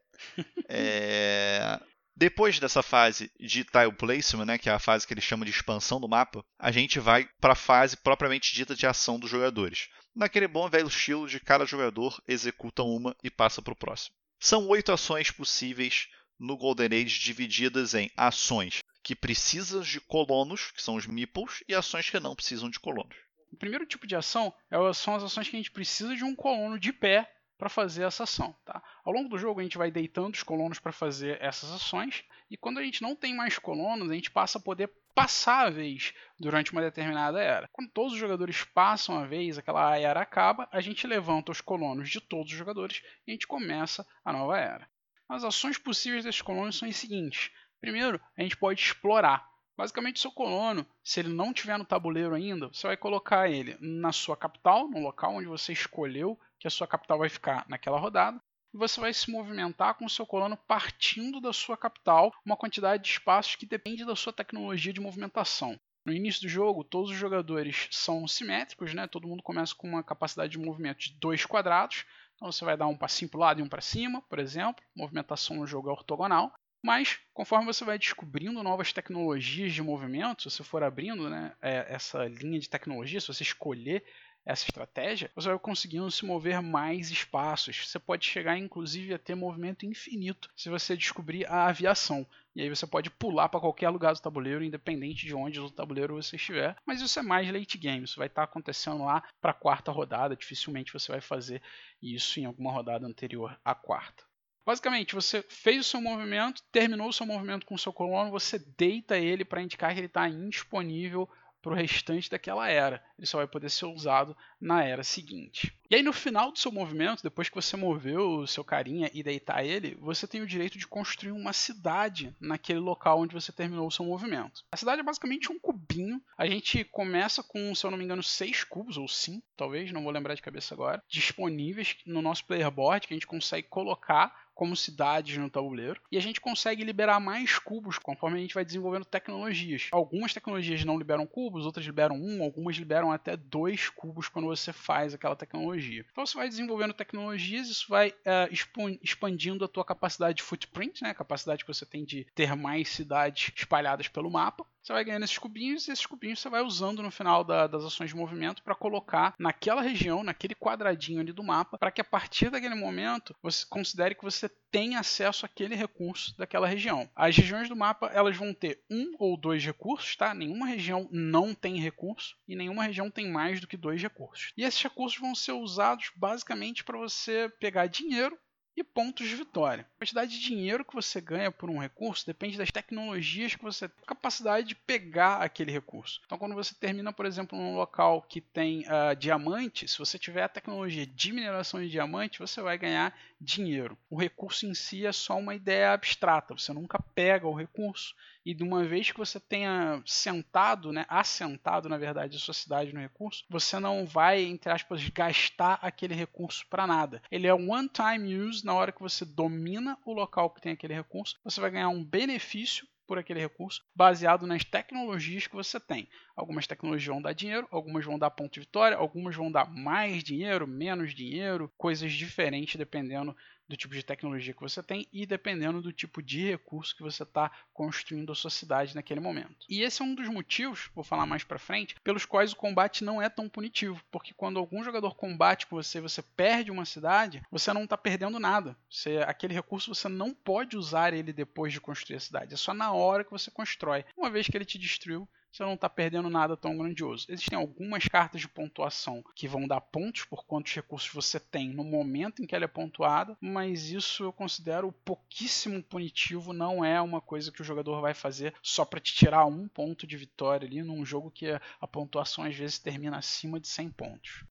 É... Depois dessa fase de tile placement, né, que é a fase que eles chamam de expansão do mapa, a gente vai para a fase propriamente dita de ação dos jogadores. Naquele bom velho estilo de cada jogador executa uma e passa para o próximo. São oito ações possíveis no Golden Age divididas em ações que precisam de colonos, que são os meeples, e ações que não precisam de colonos. O primeiro tipo de ação é são as ações que a gente precisa de um colono de pé para fazer essa ação. Tá? Ao longo do jogo a gente vai deitando os colonos para fazer essas ações e quando a gente não tem mais colonos a gente passa a poder passar a vez durante uma determinada era. Quando todos os jogadores passam a vez, aquela era acaba, a gente levanta os colonos de todos os jogadores e a gente começa a nova era. As ações possíveis desses colonos são as seguintes. Primeiro, a gente pode explorar. Basicamente, seu colono, se ele não tiver no tabuleiro ainda, você vai colocar ele na sua capital, no local onde você escolheu que a sua capital vai ficar naquela rodada, e você vai se movimentar com o seu colono partindo da sua capital, uma quantidade de espaços que depende da sua tecnologia de movimentação. No início do jogo, todos os jogadores são simétricos, né? todo mundo começa com uma capacidade de movimento de dois quadrados, então você vai dar um passinho para o lado e um para cima, por exemplo. Movimentação no jogo é ortogonal. Mas, conforme você vai descobrindo novas tecnologias de movimento, se você for abrindo né, é, essa linha de tecnologia, se você escolher essa estratégia, você vai conseguindo se mover mais espaços. Você pode chegar, inclusive, a ter movimento infinito se você descobrir a aviação. E aí você pode pular para qualquer lugar do tabuleiro, independente de onde do tabuleiro você estiver. Mas isso é mais late game, isso vai estar acontecendo lá para a quarta rodada. Dificilmente você vai fazer isso em alguma rodada anterior à quarta. Basicamente, você fez o seu movimento, terminou o seu movimento com o seu colono, você deita ele para indicar que ele está indisponível para o restante daquela era. Ele só vai poder ser usado na era seguinte. E aí, no final do seu movimento, depois que você moveu o seu carinha e deitar ele, você tem o direito de construir uma cidade naquele local onde você terminou o seu movimento. A cidade é basicamente um cubinho. A gente começa com, se eu não me engano, seis cubos, ou cinco, talvez, não vou lembrar de cabeça agora, disponíveis no nosso player board que a gente consegue colocar como cidades no tabuleiro. E a gente consegue liberar mais cubos conforme a gente vai desenvolvendo tecnologias. Algumas tecnologias não liberam cubos, outras liberam um, algumas liberam até dois cubos quando você faz aquela tecnologia. Então você vai desenvolvendo tecnologias, isso vai uh, expandindo a tua capacidade de footprint, né? a capacidade que você tem de ter mais cidades espalhadas pelo mapa. Você vai ganhando esses cubinhos e esses cubinhos você vai usando no final da, das ações de movimento para colocar naquela região, naquele quadradinho ali do mapa, para que a partir daquele momento você considere que você tem acesso àquele recurso daquela região. As regiões do mapa elas vão ter um ou dois recursos, tá? Nenhuma região não tem recurso e nenhuma região tem mais do que dois recursos. E esses recursos vão ser usados basicamente para você pegar dinheiro e pontos de vitória. A quantidade de dinheiro que você ganha por um recurso depende das tecnologias que você tem capacidade de pegar aquele recurso. Então, quando você termina, por exemplo, num local que tem uh, diamante, se você tiver a tecnologia de mineração de diamante, você vai ganhar dinheiro. O recurso em si é só uma ideia abstrata, você nunca pega o recurso e de uma vez que você tenha sentado, né, assentado na verdade a sua cidade no recurso, você não vai, entre aspas, gastar aquele recurso para nada. Ele é one time use na hora que você domina o local que tem aquele recurso, você vai ganhar um benefício por aquele recurso, baseado nas tecnologias que você tem. Algumas tecnologias vão dar dinheiro, algumas vão dar ponto de vitória, algumas vão dar mais dinheiro, menos dinheiro, coisas diferentes dependendo do tipo de tecnologia que você tem e dependendo do tipo de recurso que você está construindo a sua cidade naquele momento. E esse é um dos motivos, vou falar mais para frente, pelos quais o combate não é tão punitivo, porque quando algum jogador combate com você, você perde uma cidade, você não está perdendo nada. Você, aquele recurso você não pode usar ele depois de construir a cidade, é só na hora que você constrói. Uma vez que ele te destruiu, você não está perdendo nada tão grandioso. Existem algumas cartas de pontuação que vão dar pontos por quantos recursos você tem no momento em que ela é pontuada, mas isso eu considero pouquíssimo punitivo, não é uma coisa que o jogador vai fazer só para te tirar um ponto de vitória ali num jogo que a pontuação às vezes termina acima de 100 pontos.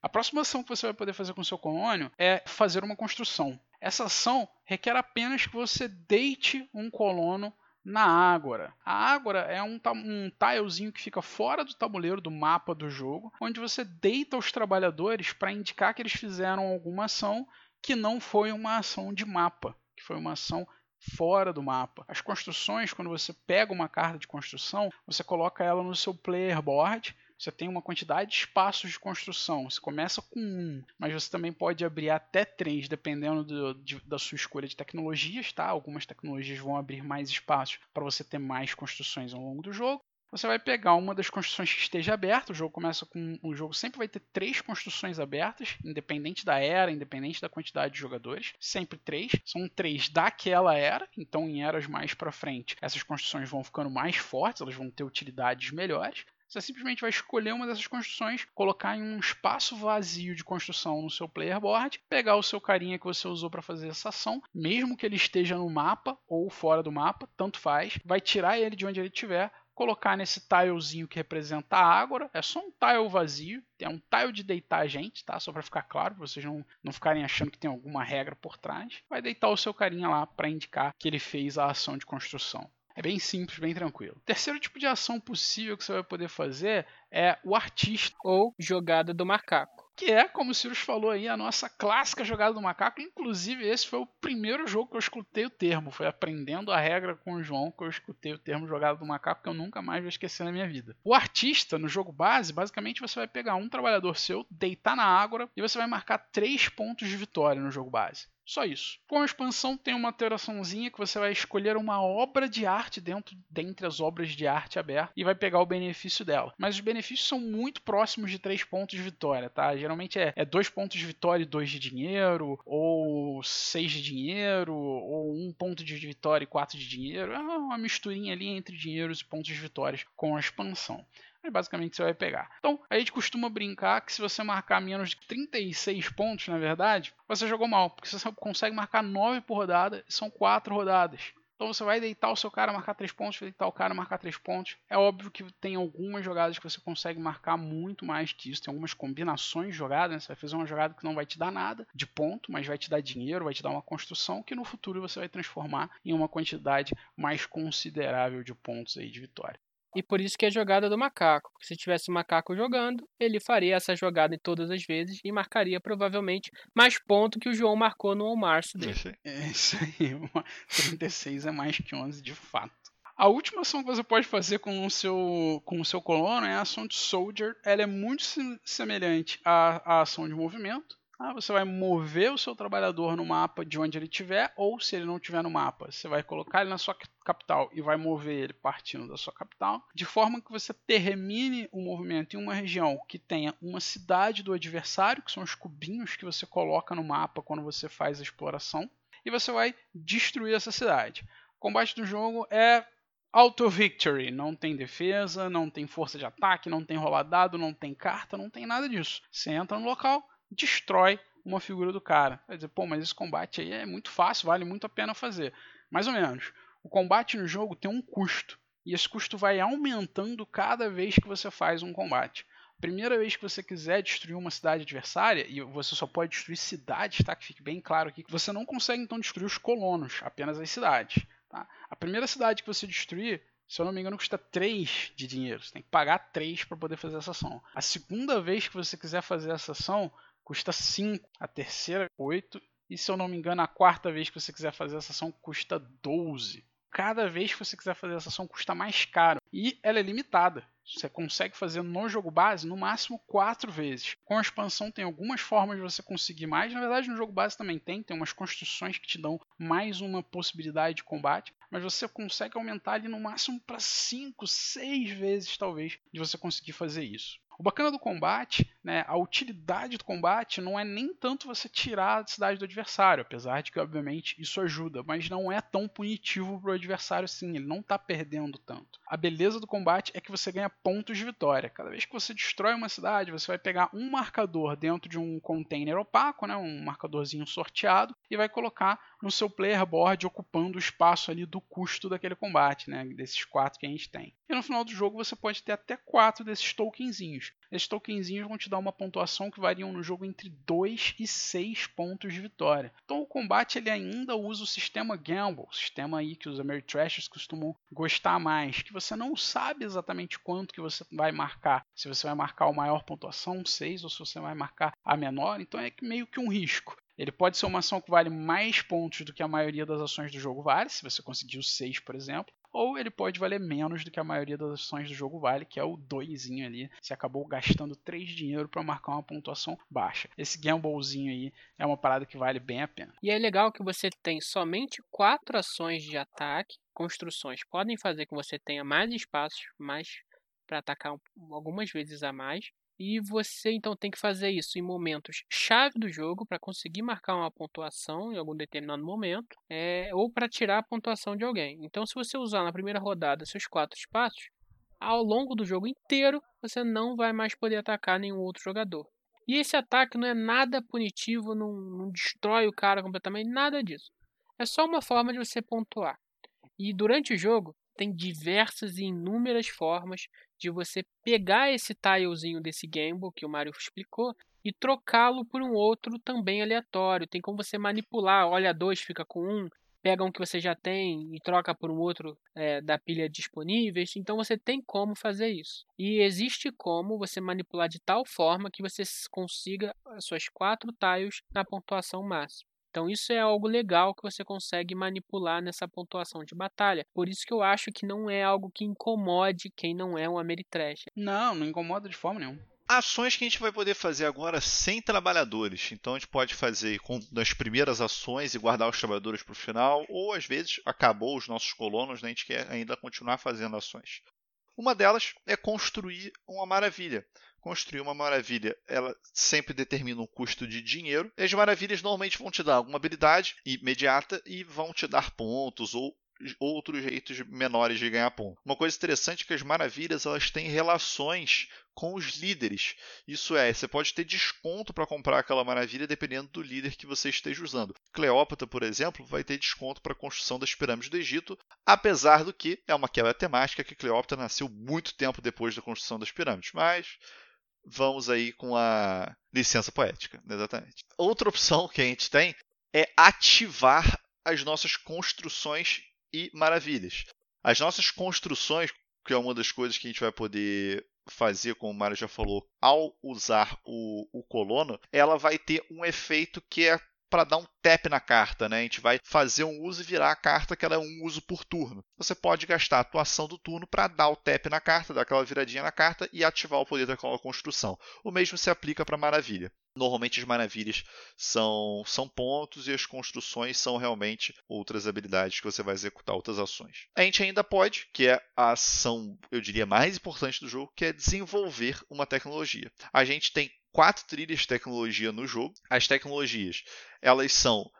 A próxima ação que você vai poder fazer com seu colônio é fazer uma construção. Essa ação requer apenas que você deite um colono na Ágora. A Ágora é um, um tilezinho que fica fora do tabuleiro do mapa do jogo, onde você deita os trabalhadores para indicar que eles fizeram alguma ação que não foi uma ação de mapa, que foi uma ação fora do mapa. As construções, quando você pega uma carta de construção, você coloca ela no seu player board você tem uma quantidade de espaços de construção. Você começa com um, mas você também pode abrir até três, dependendo do, de, da sua escolha de tecnologias. Tá? Algumas tecnologias vão abrir mais espaços para você ter mais construções ao longo do jogo. Você vai pegar uma das construções que esteja aberta. O jogo começa com. O jogo sempre vai ter três construções abertas, independente da era, independente da quantidade de jogadores. Sempre três. São três daquela era. Então, em eras mais para frente, essas construções vão ficando mais fortes, elas vão ter utilidades melhores. Você simplesmente vai escolher uma dessas construções, colocar em um espaço vazio de construção no seu player board, pegar o seu carinha que você usou para fazer essa ação, mesmo que ele esteja no mapa ou fora do mapa, tanto faz, vai tirar ele de onde ele estiver, colocar nesse tilezinho que representa a Ágora. É só um tile vazio, é um tile de deitar a gente, tá? Só para ficar claro, pra vocês não, não ficarem achando que tem alguma regra por trás. Vai deitar o seu carinha lá para indicar que ele fez a ação de construção. É bem simples, bem tranquilo. O terceiro tipo de ação possível que você vai poder fazer é o artista. Ou jogada do macaco que é, como o Cirus falou aí, a nossa clássica jogada do macaco. Inclusive, esse foi o primeiro jogo que eu escutei o termo. Foi aprendendo a regra com o João que eu escutei o termo jogada do macaco, que eu nunca mais vou esquecer na minha vida. O artista, no jogo base, basicamente você vai pegar um trabalhador seu, deitar na ágora e você vai marcar três pontos de vitória no jogo base. Só isso. Com a expansão tem uma alteraçãozinha que você vai escolher uma obra de arte dentro dentre as obras de arte abertas e vai pegar o benefício dela. Mas os benefícios são muito próximos de 3 pontos de vitória, tá? Geralmente é 2 é pontos de vitória e 2 de dinheiro, ou 6 de dinheiro, ou 1 um ponto de vitória e 4 de dinheiro. É uma misturinha ali entre dinheiros e pontos de vitórias com a expansão. Aí basicamente você vai pegar. Então, a gente costuma brincar que se você marcar menos de 36 pontos, na verdade, você jogou mal, porque você consegue marcar 9 por rodada, são 4 rodadas. Então você vai deitar o seu cara, marcar 3 pontos, vai deitar o cara, marcar 3 pontos. É óbvio que tem algumas jogadas que você consegue marcar muito mais que isso. Tem algumas combinações de jogadas, né? Você vai fazer uma jogada que não vai te dar nada de ponto, mas vai te dar dinheiro, vai te dar uma construção que no futuro você vai transformar em uma quantidade mais considerável de pontos aí de vitória. E por isso que é a jogada do macaco. Se tivesse o macaco jogando, ele faria essa jogada em todas as vezes e marcaria provavelmente mais ponto que o João marcou no março dele. É isso aí. 36 é mais que 11 de fato. A última ação que você pode fazer com o seu, com o seu colono é a ação de Soldier. Ela é muito semelhante à, à ação de movimento. Ah, você vai mover o seu trabalhador no mapa de onde ele estiver, ou se ele não estiver no mapa, você vai colocar ele na sua capital e vai mover ele partindo da sua capital, de forma que você termine o movimento em uma região que tenha uma cidade do adversário, que são os cubinhos que você coloca no mapa quando você faz a exploração, e você vai destruir essa cidade. O combate do jogo é Auto Victory, não tem defesa, não tem força de ataque, não tem rolar dado, não tem carta, não tem nada disso. Você entra no local, destrói uma figura do cara. Vai dizer, pô, mas esse combate aí é muito fácil, vale muito a pena fazer. Mais ou menos. O combate no jogo tem um custo. E esse custo vai aumentando cada vez que você faz um combate. Primeira vez que você quiser destruir uma cidade adversária, e você só pode destruir cidades, tá? Que fique bem claro aqui, você não consegue então destruir os colonos, apenas as cidades. Tá? A primeira cidade que você destruir, se eu não me engano, custa 3 de dinheiro. Você tem que pagar 3 para poder fazer essa ação. A segunda vez que você quiser fazer essa ação, custa 5. A terceira, 8. E se eu não me engano, a quarta vez que você quiser fazer essa ação custa 12. Cada vez que você quiser fazer essa ação custa mais caro. E ela é limitada. Você consegue fazer no jogo base no máximo quatro vezes. Com a expansão tem algumas formas de você conseguir mais. Na verdade, no jogo base também tem. Tem umas construções que te dão mais uma possibilidade de combate. Mas você consegue aumentar ali no máximo para 5, 6 vezes, talvez, de você conseguir fazer isso. O bacana do combate, né, a utilidade do combate não é nem tanto você tirar a cidade do adversário, apesar de que, obviamente, isso ajuda, mas não é tão punitivo para o adversário assim, ele não está perdendo tanto. A beleza do combate é que você ganha pontos de vitória. Cada vez que você destrói uma cidade, você vai pegar um marcador dentro de um container opaco, né, um marcadorzinho sorteado, e vai colocar no seu player board ocupando o espaço ali do custo daquele combate, né, desses quatro que a gente tem. E no final do jogo você pode ter até quatro desses tokenzinhos. Esses tokenzinhos vão te dar uma pontuação que variam no jogo entre 2 e 6 pontos de vitória. Então o combate ele ainda usa o sistema Gamble, sistema aí que os Ameritrashers costumam gostar mais, que você não sabe exatamente quanto que você vai marcar. Se você vai marcar a maior pontuação, 6, ou se você vai marcar a menor, então é meio que um risco. Ele pode ser uma ação que vale mais pontos do que a maioria das ações do jogo vale, se você conseguir o 6, por exemplo, ou ele pode valer menos do que a maioria das ações do jogo vale, que é o 2 ali. Você acabou gastando 3 dinheiro para marcar uma pontuação baixa. Esse gamblezinho aí é uma parada que vale bem a pena. E é legal que você tem somente 4 ações de ataque. Construções podem fazer com que você tenha mais espaços, mais para atacar algumas vezes a mais. E você então tem que fazer isso em momentos chave do jogo para conseguir marcar uma pontuação em algum determinado momento, é, ou para tirar a pontuação de alguém. Então, se você usar na primeira rodada seus quatro espaços, ao longo do jogo inteiro você não vai mais poder atacar nenhum outro jogador. E esse ataque não é nada punitivo, não, não destrói o cara completamente, nada disso. É só uma forma de você pontuar. E durante o jogo, tem diversas e inúmeras formas de você pegar esse tilezinho desse Gamble que o Mario explicou e trocá-lo por um outro também aleatório. Tem como você manipular, olha dois, fica com um, pega um que você já tem e troca por um outro é, da pilha disponíveis. Então você tem como fazer isso. E existe como você manipular de tal forma que você consiga as suas quatro tiles na pontuação máxima. Então isso é algo legal que você consegue manipular nessa pontuação de batalha. Por isso que eu acho que não é algo que incomode quem não é um Ameritrash. Não, não incomoda de forma nenhuma ações que a gente vai poder fazer agora sem trabalhadores. Então a gente pode fazer com nas primeiras ações e guardar os trabalhadores para o final, ou às vezes acabou os nossos colonos, né, a gente quer ainda continuar fazendo ações. Uma delas é construir uma maravilha construir uma maravilha, ela sempre determina um custo de dinheiro. As maravilhas normalmente vão te dar alguma habilidade imediata e vão te dar pontos ou outros jeitos menores de ganhar ponto. Uma coisa interessante é que as maravilhas elas têm relações com os líderes. Isso é, você pode ter desconto para comprar aquela maravilha dependendo do líder que você esteja usando. Cleópatra, por exemplo, vai ter desconto para a construção das pirâmides do Egito, apesar do que é uma quebra temática que Cleópatra nasceu muito tempo depois da construção das pirâmides. Mas vamos aí com a licença poética, exatamente. Outra opção que a gente tem é ativar as nossas construções e maravilhas. As nossas construções, que é uma das coisas que a gente vai poder fazer, como o Mário já falou, ao usar o, o colono, ela vai ter um efeito que é para dar um tap na carta, né? A gente vai fazer um uso e virar a carta que ela é um uso por turno. Você pode gastar a atuação do turno para dar o tap na carta, dar aquela viradinha na carta e ativar o poder daquela construção. O mesmo se aplica para maravilha. Normalmente as maravilhas são, são pontos e as construções são realmente outras habilidades que você vai executar outras ações. A gente ainda pode, que é a ação, eu diria, mais importante do jogo, que é desenvolver uma tecnologia. A gente tem quatro trilhas de tecnologia no jogo. As tecnologias, elas são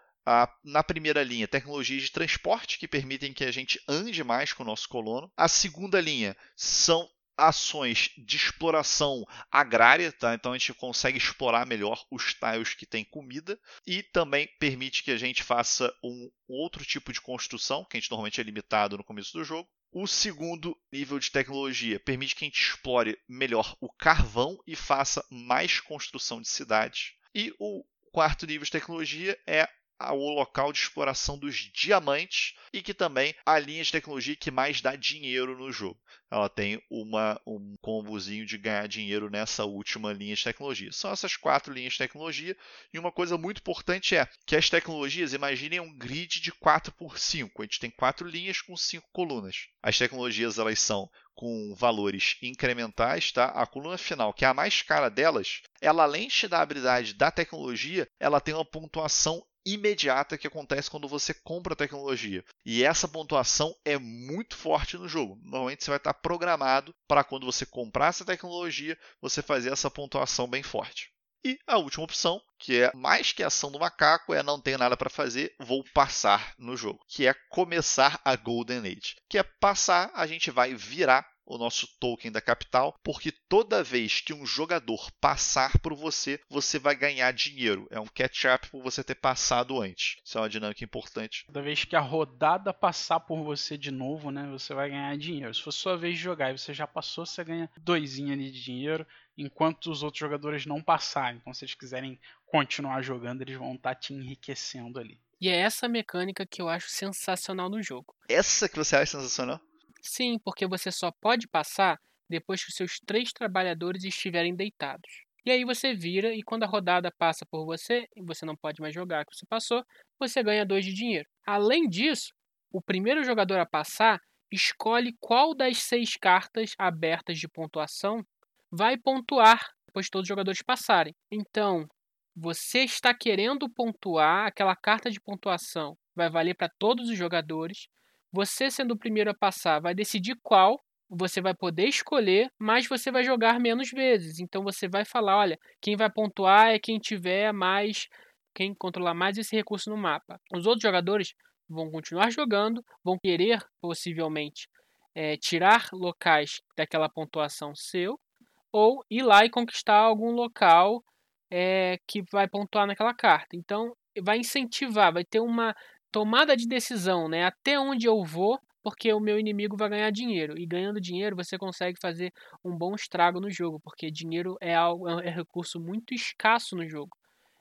na primeira linha, tecnologias de transporte que permitem que a gente ande mais com o nosso colono. A segunda linha são ações de exploração agrária, tá? Então a gente consegue explorar melhor os tiles que tem comida e também permite que a gente faça um outro tipo de construção, que a gente normalmente é limitado no começo do jogo. O segundo nível de tecnologia permite que a gente explore melhor o carvão e faça mais construção de cidades. E o quarto nível de tecnologia é o local de exploração dos diamantes e que também a linha de tecnologia que mais dá dinheiro no jogo. Ela tem uma, um combozinho de ganhar dinheiro nessa última linha de tecnologia. São essas quatro linhas de tecnologia e uma coisa muito importante é que as tecnologias, imaginem um grid de 4 por 5. A gente tem quatro linhas com cinco colunas. As tecnologias elas são com valores incrementais, tá? A coluna final, que é a mais cara delas, ela além de dar habilidade da tecnologia, ela tem uma pontuação imediata que acontece quando você compra a tecnologia. E essa pontuação é muito forte no jogo. Normalmente você vai estar programado para quando você comprar essa tecnologia, você fazer essa pontuação bem forte. E a última opção, que é mais que a ação do macaco, é não tenho nada para fazer, vou passar no jogo, que é começar a Golden Age. Que é passar, a gente vai virar o nosso token da capital, porque toda vez que um jogador passar por você, você vai ganhar dinheiro. É um catch-up por você ter passado antes. Isso é uma dinâmica importante. Toda vez que a rodada passar por você de novo, né, você vai ganhar dinheiro. Se for sua vez de jogar e você já passou, você ganha doisinho ali de dinheiro, enquanto os outros jogadores não passarem. Então, se eles quiserem continuar jogando, eles vão estar tá te enriquecendo ali. E é essa mecânica que eu acho sensacional no jogo. Essa que você acha sensacional? Sim, porque você só pode passar depois que seus três trabalhadores estiverem deitados. E aí você vira e quando a rodada passa por você e você não pode mais jogar que você passou, você ganha dois de dinheiro. Além disso, o primeiro jogador a passar escolhe qual das seis cartas abertas de pontuação vai pontuar depois de todos os jogadores passarem. Então, você está querendo pontuar, aquela carta de pontuação vai valer para todos os jogadores, você, sendo o primeiro a passar, vai decidir qual você vai poder escolher, mas você vai jogar menos vezes. Então você vai falar, olha, quem vai pontuar é quem tiver mais, quem controlar mais esse recurso no mapa. Os outros jogadores vão continuar jogando, vão querer possivelmente é, tirar locais daquela pontuação seu, ou ir lá e conquistar algum local é, que vai pontuar naquela carta. Então vai incentivar, vai ter uma tomada de decisão, né? Até onde eu vou, porque o meu inimigo vai ganhar dinheiro. E ganhando dinheiro, você consegue fazer um bom estrago no jogo, porque dinheiro é, algo, é um recurso muito escasso no jogo.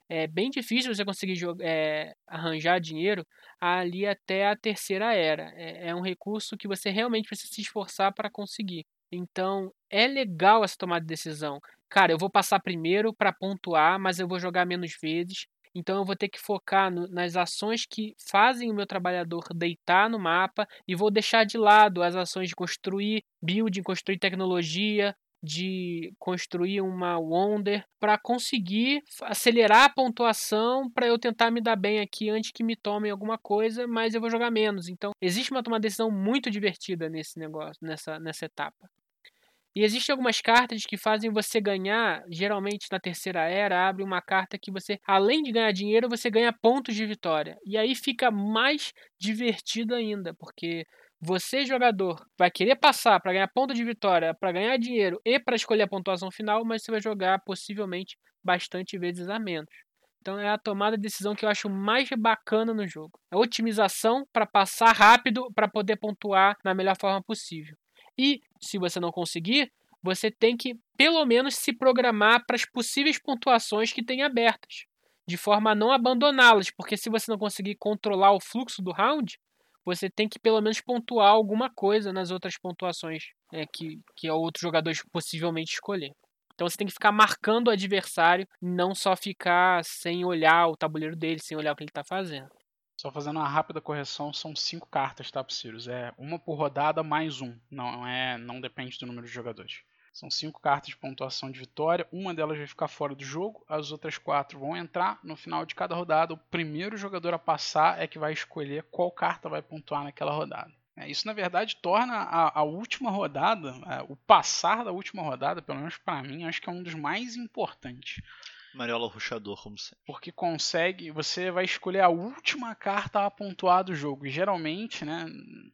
É bem difícil você conseguir é, arranjar dinheiro ali até a terceira era. É, é um recurso que você realmente precisa se esforçar para conseguir. Então, é legal essa tomada de decisão. Cara, eu vou passar primeiro para pontuar, mas eu vou jogar menos vezes. Então eu vou ter que focar no, nas ações que fazem o meu trabalhador deitar no mapa e vou deixar de lado as ações de construir build, construir tecnologia, de construir uma Wonder para conseguir acelerar a pontuação para eu tentar me dar bem aqui antes que me tomem alguma coisa, mas eu vou jogar menos. Então, existe uma decisão muito divertida nesse negócio, nessa, nessa etapa. E existem algumas cartas que fazem você ganhar, geralmente na terceira era, abre uma carta que você, além de ganhar dinheiro, você ganha pontos de vitória. E aí fica mais divertido ainda, porque você, jogador, vai querer passar para ganhar ponto de vitória, para ganhar dinheiro e para escolher a pontuação final, mas você vai jogar possivelmente bastante vezes a menos. Então é a tomada de decisão que eu acho mais bacana no jogo. A otimização para passar rápido para poder pontuar na melhor forma possível. E se você não conseguir, você tem que pelo menos se programar para as possíveis pontuações que tem abertas, de forma a não abandoná-las, porque se você não conseguir controlar o fluxo do round, você tem que pelo menos pontuar alguma coisa nas outras pontuações é, que, que o outro jogador possivelmente escolher. Então você tem que ficar marcando o adversário, não só ficar sem olhar o tabuleiro dele, sem olhar o que ele está fazendo. Só fazendo uma rápida correção, são cinco cartas, tá, Sirius? É uma por rodada mais um. Não é, não depende do número de jogadores. São cinco cartas de pontuação de vitória. Uma delas vai ficar fora do jogo, as outras quatro vão entrar. No final de cada rodada, o primeiro jogador a passar é que vai escolher qual carta vai pontuar naquela rodada. É, isso, na verdade, torna a, a última rodada, é, o passar da última rodada, pelo menos para mim, acho que é um dos mais importantes. Mariola Ruxador, como sempre. Porque consegue, você vai escolher a última carta a pontuar do jogo. E geralmente, né?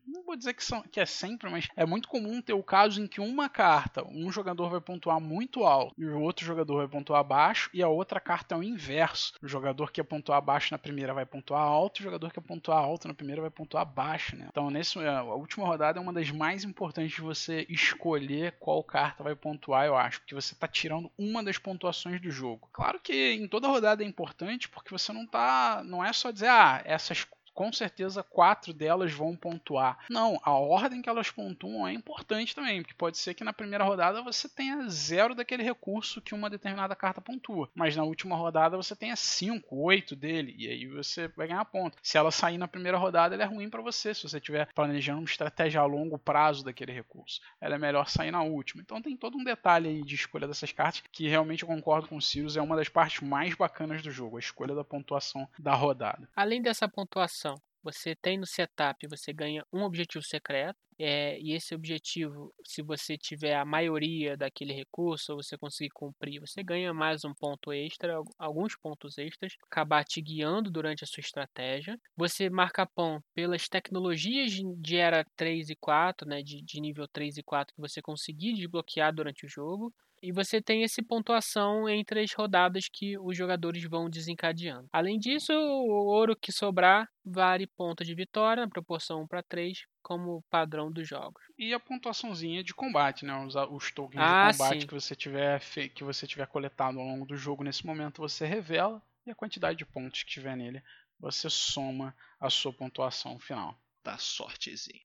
Não vou dizer que, são, que é sempre, mas é muito comum ter o caso em que uma carta, um jogador vai pontuar muito alto e o outro jogador vai pontuar baixo, e a outra carta é o inverso. O jogador que ia pontuar baixo na primeira vai pontuar alto, o jogador que ia pontuar alto na primeira vai pontuar baixo, né? Então, nesse, a última rodada é uma das mais importantes de você escolher qual carta vai pontuar, eu acho, porque você está tirando uma das pontuações do jogo. Claro que em toda rodada é importante, porque você não tá. Não é só dizer, ah, essas com certeza quatro delas vão pontuar. Não, a ordem que elas pontuam é importante também, porque pode ser que na primeira rodada você tenha zero daquele recurso que uma determinada carta pontua, mas na última rodada você tenha cinco, oito dele, e aí você vai ganhar ponto. Se ela sair na primeira rodada, ela é ruim para você, se você estiver planejando uma estratégia a longo prazo daquele recurso. Ela é melhor sair na última. Então tem todo um detalhe aí de escolha dessas cartas que realmente eu concordo com o Sirius, é uma das partes mais bacanas do jogo, a escolha da pontuação da rodada. Além dessa pontuação você tem no setup, você ganha um objetivo secreto, é, e esse objetivo, se você tiver a maioria daquele recurso, ou você conseguir cumprir, você ganha mais um ponto extra, alguns pontos extras, acabar te guiando durante a sua estratégia. Você marca ponto pelas tecnologias de era 3 e 4, né, de, de nível 3 e 4 que você conseguir desbloquear durante o jogo. E você tem esse pontuação entre as rodadas que os jogadores vão desencadeando. Além disso, o ouro que sobrar vale ponto de vitória, proporção 1 para 3, como padrão dos jogos. E a pontuaçãozinha de combate, né? Os, os tokens ah, de combate que você, tiver, que você tiver coletado ao longo do jogo nesse momento, você revela. E a quantidade de pontos que tiver nele, você soma a sua pontuação final. Dá sortezinho.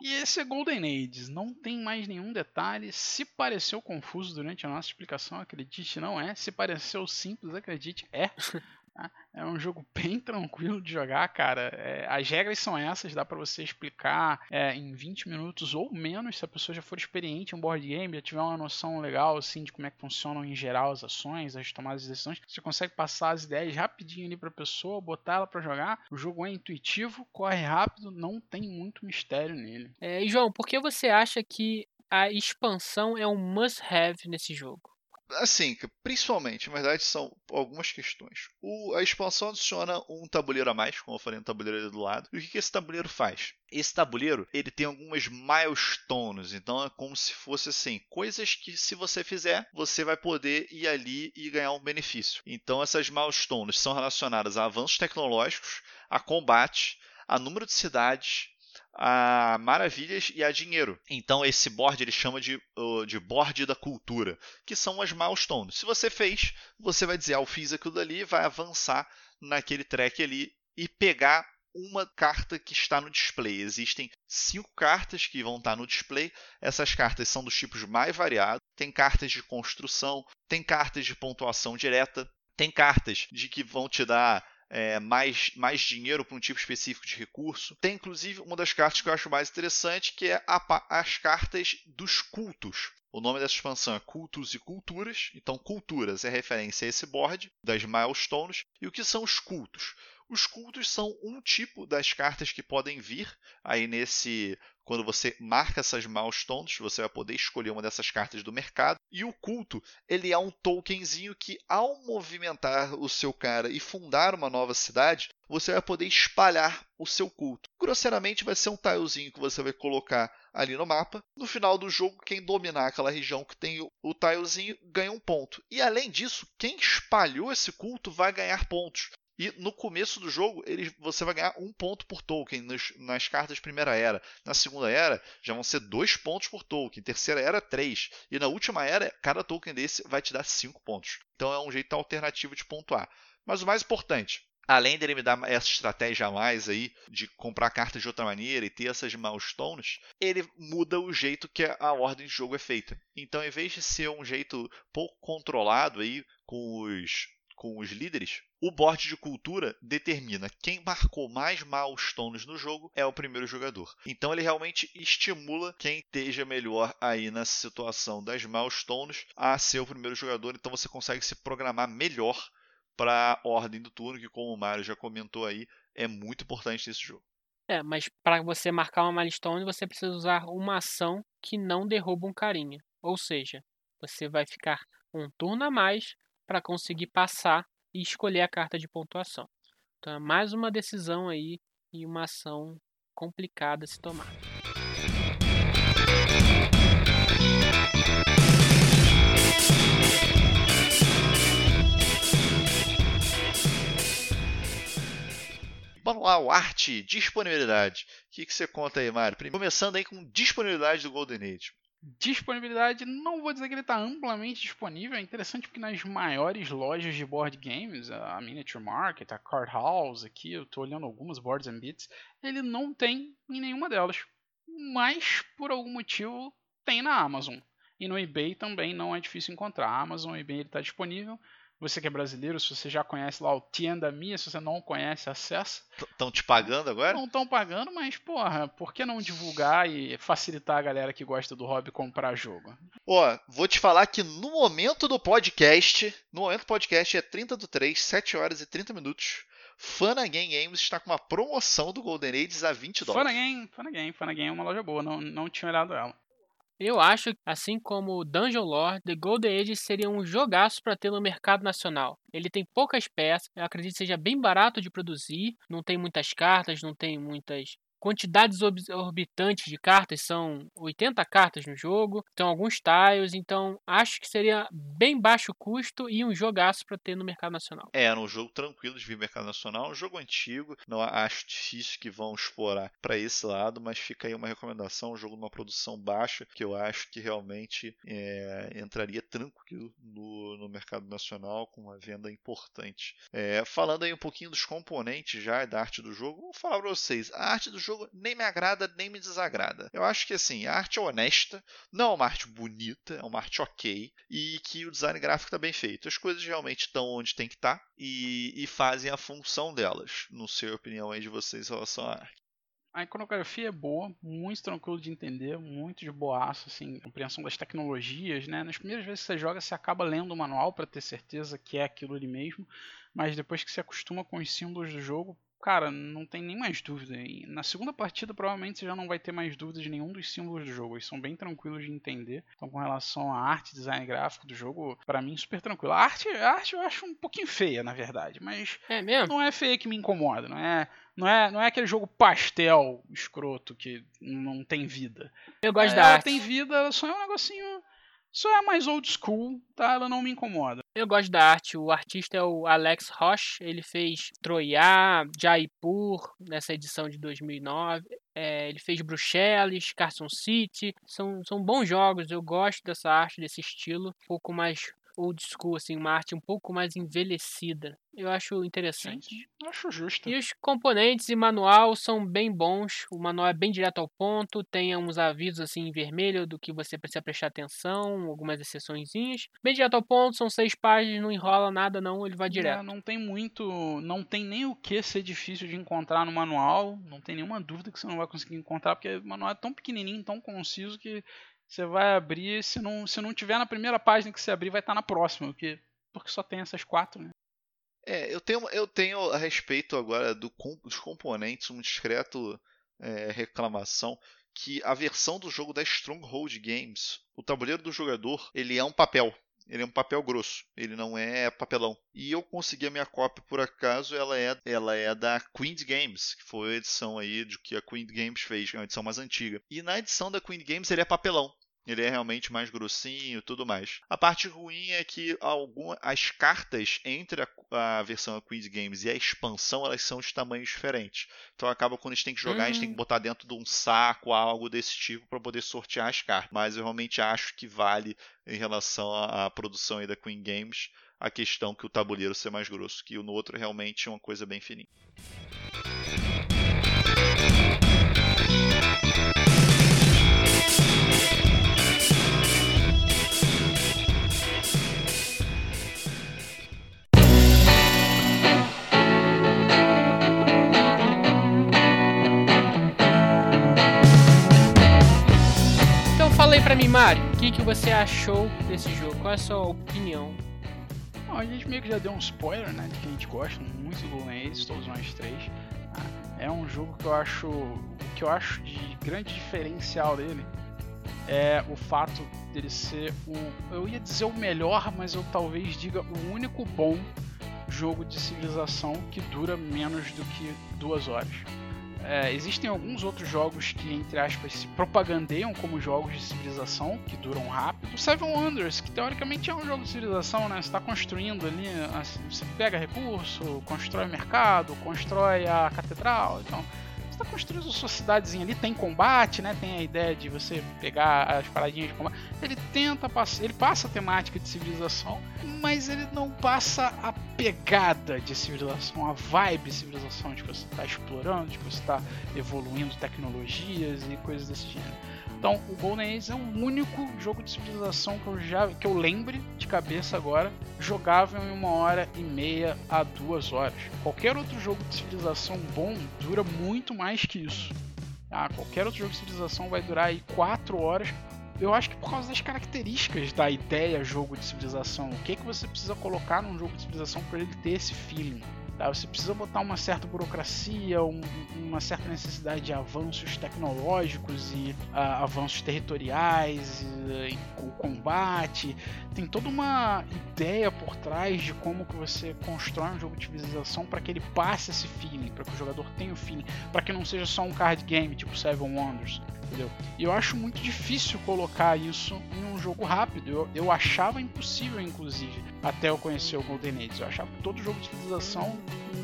E esse é Golden Age, não tem mais nenhum detalhe. Se pareceu confuso durante a nossa explicação, acredite, não é. Se pareceu simples, acredite, é. É um jogo bem tranquilo de jogar, cara. É, as regras são essas, dá para você explicar é, em 20 minutos ou menos, se a pessoa já for experiente em board game, já tiver uma noção legal assim de como é que funcionam em geral as ações, as tomadas de decisões. Você consegue passar as ideias rapidinho ali para a pessoa, botar ela para jogar. O jogo é intuitivo, corre rápido, não tem muito mistério nele. É, e João, por que você acha que a expansão é um must-have nesse jogo? Assim, principalmente, na verdade, são algumas questões. O, a expansão adiciona um tabuleiro a mais, como eu falei, um tabuleiro ali do lado. E o que, que esse tabuleiro faz? Esse tabuleiro, ele tem algumas milestones, então é como se fosse assim, coisas que se você fizer, você vai poder ir ali e ganhar um benefício. Então essas milestones são relacionadas a avanços tecnológicos, a combate, a número de cidades, a maravilhas e a dinheiro. Então esse board ele chama de, de board da cultura, que são as milestones. Se você fez, você vai dizer, ah, eu fiz aquilo dali, vai avançar naquele track ali e pegar uma carta que está no display. Existem cinco cartas que vão estar no display. Essas cartas são dos tipos mais variados. Tem cartas de construção, tem cartas de pontuação direta, tem cartas de que vão te dar é, mais, mais dinheiro para um tipo específico de recurso. Tem inclusive uma das cartas que eu acho mais interessante, que é a, as cartas dos cultos. O nome dessa expansão é Cultos e Culturas. Então, culturas é referência a esse board das milestones. E o que são os cultos? Os cultos são um tipo das cartas que podem vir aí nesse quando você marca essas milestones, você vai poder escolher uma dessas cartas do mercado. E o culto, ele é um tokenzinho que, ao movimentar o seu cara e fundar uma nova cidade, você vai poder espalhar o seu culto. Grosseiramente, vai ser um tilezinho que você vai colocar ali no mapa. No final do jogo, quem dominar aquela região que tem o tilezinho ganha um ponto. E além disso, quem espalhou esse culto vai ganhar pontos. E no começo do jogo, ele, você vai ganhar um ponto por token nas, nas cartas de primeira era. Na segunda era, já vão ser dois pontos por token. Terceira era, três. E na última era, cada token desse vai te dar cinco pontos. Então é um jeito alternativo de pontuar. Mas o mais importante, além dele me dar essa estratégia a mais aí de comprar cartas de outra maneira e ter essas milestones, ele muda o jeito que a ordem de jogo é feita. Então, em vez de ser um jeito pouco controlado aí com os com os líderes, o board de cultura determina quem marcou mais milestones no jogo é o primeiro jogador. Então ele realmente estimula quem esteja melhor aí na situação das milestones a ser o primeiro jogador. Então você consegue se programar melhor para a ordem do turno, que como o Mário já comentou aí, é muito importante nesse jogo. É, mas para você marcar uma milestone, você precisa usar uma ação que não derruba um carinha. Ou seja, você vai ficar um turno a mais para conseguir passar e escolher a carta de pontuação. Então é mais uma decisão aí e uma ação complicada se tomar. Vamos lá, o arte, disponibilidade. O que, que você conta aí, Mário? Começando aí com disponibilidade do Golden Age. Disponibilidade, não vou dizer que ele está amplamente disponível. É interessante porque nas maiores lojas de board games, a Miniature Market, a Card House, aqui eu estou olhando algumas boards and bits, ele não tem em nenhuma delas. Mas por algum motivo tem na Amazon. E no eBay também não é difícil encontrar. A Amazon e eBay está disponível. Você que é brasileiro, se você já conhece lá o Tienda Mia, se você não conhece, acessa. Estão te pagando agora? Não estão pagando, mas, porra, por que não divulgar e facilitar a galera que gosta do hobby comprar jogo? Ó, vou te falar que no momento do podcast, no momento do podcast é 30 do 3, 7 horas e 30 minutos. Fana Game Games está com uma promoção do Golden Ages a 20 dólares. Game, Fana Game é uma loja boa, não, não tinha olhado ela. Eu acho que, assim como Dungeon Lore, The Golden Age seria um jogaço para ter no mercado nacional. Ele tem poucas peças, eu acredito que seja bem barato de produzir, não tem muitas cartas, não tem muitas quantidades exorbitantes de cartas, são 80 cartas no jogo, tem alguns tiles, então acho que seria bem baixo custo e um jogaço para ter no mercado nacional. É, um jogo tranquilo de vir mercado nacional, um jogo antigo, não acho difícil que vão explorar para esse lado, mas fica aí uma recomendação, um jogo numa produção baixa, que eu acho que realmente é, entraria tranquilo no, no mercado nacional com uma venda importante. É, falando aí um pouquinho dos componentes já da arte do jogo, vou falar para vocês, a arte do jogo nem me agrada nem me desagrada. Eu acho que assim, a arte é honesta, não é uma arte bonita, é uma arte ok, e que o design gráfico está bem feito. As coisas realmente estão onde tem que estar tá, e, e, fazem a função delas. Não sei a opinião aí de vocês em relação à arte. A iconografia é boa, muito tranquilo de entender, muito de boaço, assim, compreensão das tecnologias, né? Nas primeiras vezes que você joga, você acaba lendo o manual para ter certeza que é aquilo ali mesmo, mas depois que você acostuma com os símbolos do jogo, cara, não tem nem mais dúvida. E na segunda partida, provavelmente você já não vai ter mais dúvidas de nenhum dos símbolos do jogo. Eles são bem tranquilos de entender. Então, com relação à arte, design gráfico do jogo, para mim, super tranquilo. A arte, a arte eu acho um pouquinho feia, na verdade, mas é mesmo? não é feia que me incomoda, não é. Não é, não é aquele jogo pastel escroto que não tem vida. Eu gosto é, da arte. tem vida, só é um negocinho só é mais old school, tá? Ela não me incomoda. Eu gosto da arte. O artista é o Alex Roche. Ele fez Troia, Jaipur, nessa edição de 2009. É, ele fez Bruxelas, Carson City. São, são bons jogos. Eu gosto dessa arte, desse estilo. Um pouco mais old school, assim, uma arte um pouco mais envelhecida. Eu acho interessante. Sim, acho justo. E os componentes e manual são bem bons. O manual é bem direto ao ponto, tem uns avisos assim em vermelho do que você precisa prestar atenção, algumas exceçõezinhas. Bem direto ao ponto, são seis páginas, não enrola nada não, ele vai direto. É, não tem muito, não tem nem o que ser difícil de encontrar no manual, não tem nenhuma dúvida que você não vai conseguir encontrar, porque o manual é tão pequenininho, tão conciso que você vai abrir, se não, se não tiver na primeira página que você abrir, vai estar na próxima, porque, porque só tem essas quatro, né? É, eu tenho, eu tenho a respeito agora do, dos componentes um discreto é, reclamação que a versão do jogo da Stronghold Games, o tabuleiro do jogador, ele é um papel. Ele é um papel grosso, ele não é papelão. E eu consegui a minha cópia por acaso, ela é, ela é da Queen Games, que foi a edição aí de que a Queen Games fez, é uma edição mais antiga. E na edição da Queen Games ele é papelão. Ele é realmente mais grossinho e tudo mais. A parte ruim é que alguma, as cartas entre a, a versão Queen's Games e a expansão elas são de tamanhos diferentes. Então acaba quando a gente tem que jogar, uhum. a gente tem que botar dentro de um saco, algo desse tipo, para poder sortear as cartas. Mas eu realmente acho que vale em relação à, à produção da Queen Games a questão que o tabuleiro ser mais grosso, que no outro realmente é uma coisa bem fininha. Mim, Mário, o que, que você achou desse jogo? Qual é a sua opinião? Bom, a gente meio que já deu um spoiler, né? De que a gente gosta muito do Golden todos nós três. Ah, é um jogo que eu acho. Que eu acho de grande diferencial dele é o fato dele ser o. Eu ia dizer o melhor, mas eu talvez diga o único bom jogo de civilização que dura menos do que duas horas. É, existem alguns outros jogos que, entre aspas, se propagandeiam como jogos de civilização, que duram rápido. O Seven Wonders, que teoricamente é um jogo de civilização, né? Você está construindo ali, assim, você pega recurso, constrói mercado, constrói a catedral, então está construindo sua cidadezinha ali, tem combate, né? Tem a ideia de você pegar as paradinhas de combate. Ele tenta passar, ele passa a temática de civilização, mas ele não passa a pegada de civilização, a vibe de civilização de que você está explorando, de que você está evoluindo tecnologias e coisas desse gênero. Então, o Golden Age é o único jogo de civilização que eu já que eu lembre de cabeça agora jogável em uma hora e meia a duas horas. Qualquer outro jogo de civilização bom dura muito mais que isso. Ah, qualquer outro jogo de civilização vai durar aí quatro horas. Eu acho que por causa das características da ideia jogo de civilização, o que que você precisa colocar num jogo de civilização para ele ter esse feeling? Tá? Você precisa botar uma certa burocracia, um, uma certa necessidade de avanços tecnológicos e uh, avanços territoriais, e, e, o combate. Tem toda uma ideia por trás de como que você constrói um jogo de civilização para que ele passe esse feeling, para que o jogador tenha o feeling, para que não seja só um card game tipo Seven Wonders. Entendeu? E eu acho muito difícil colocar isso em um jogo rápido. Eu, eu achava impossível, inclusive, até eu conhecer o Golden Age. Eu achava que todo jogo de civilização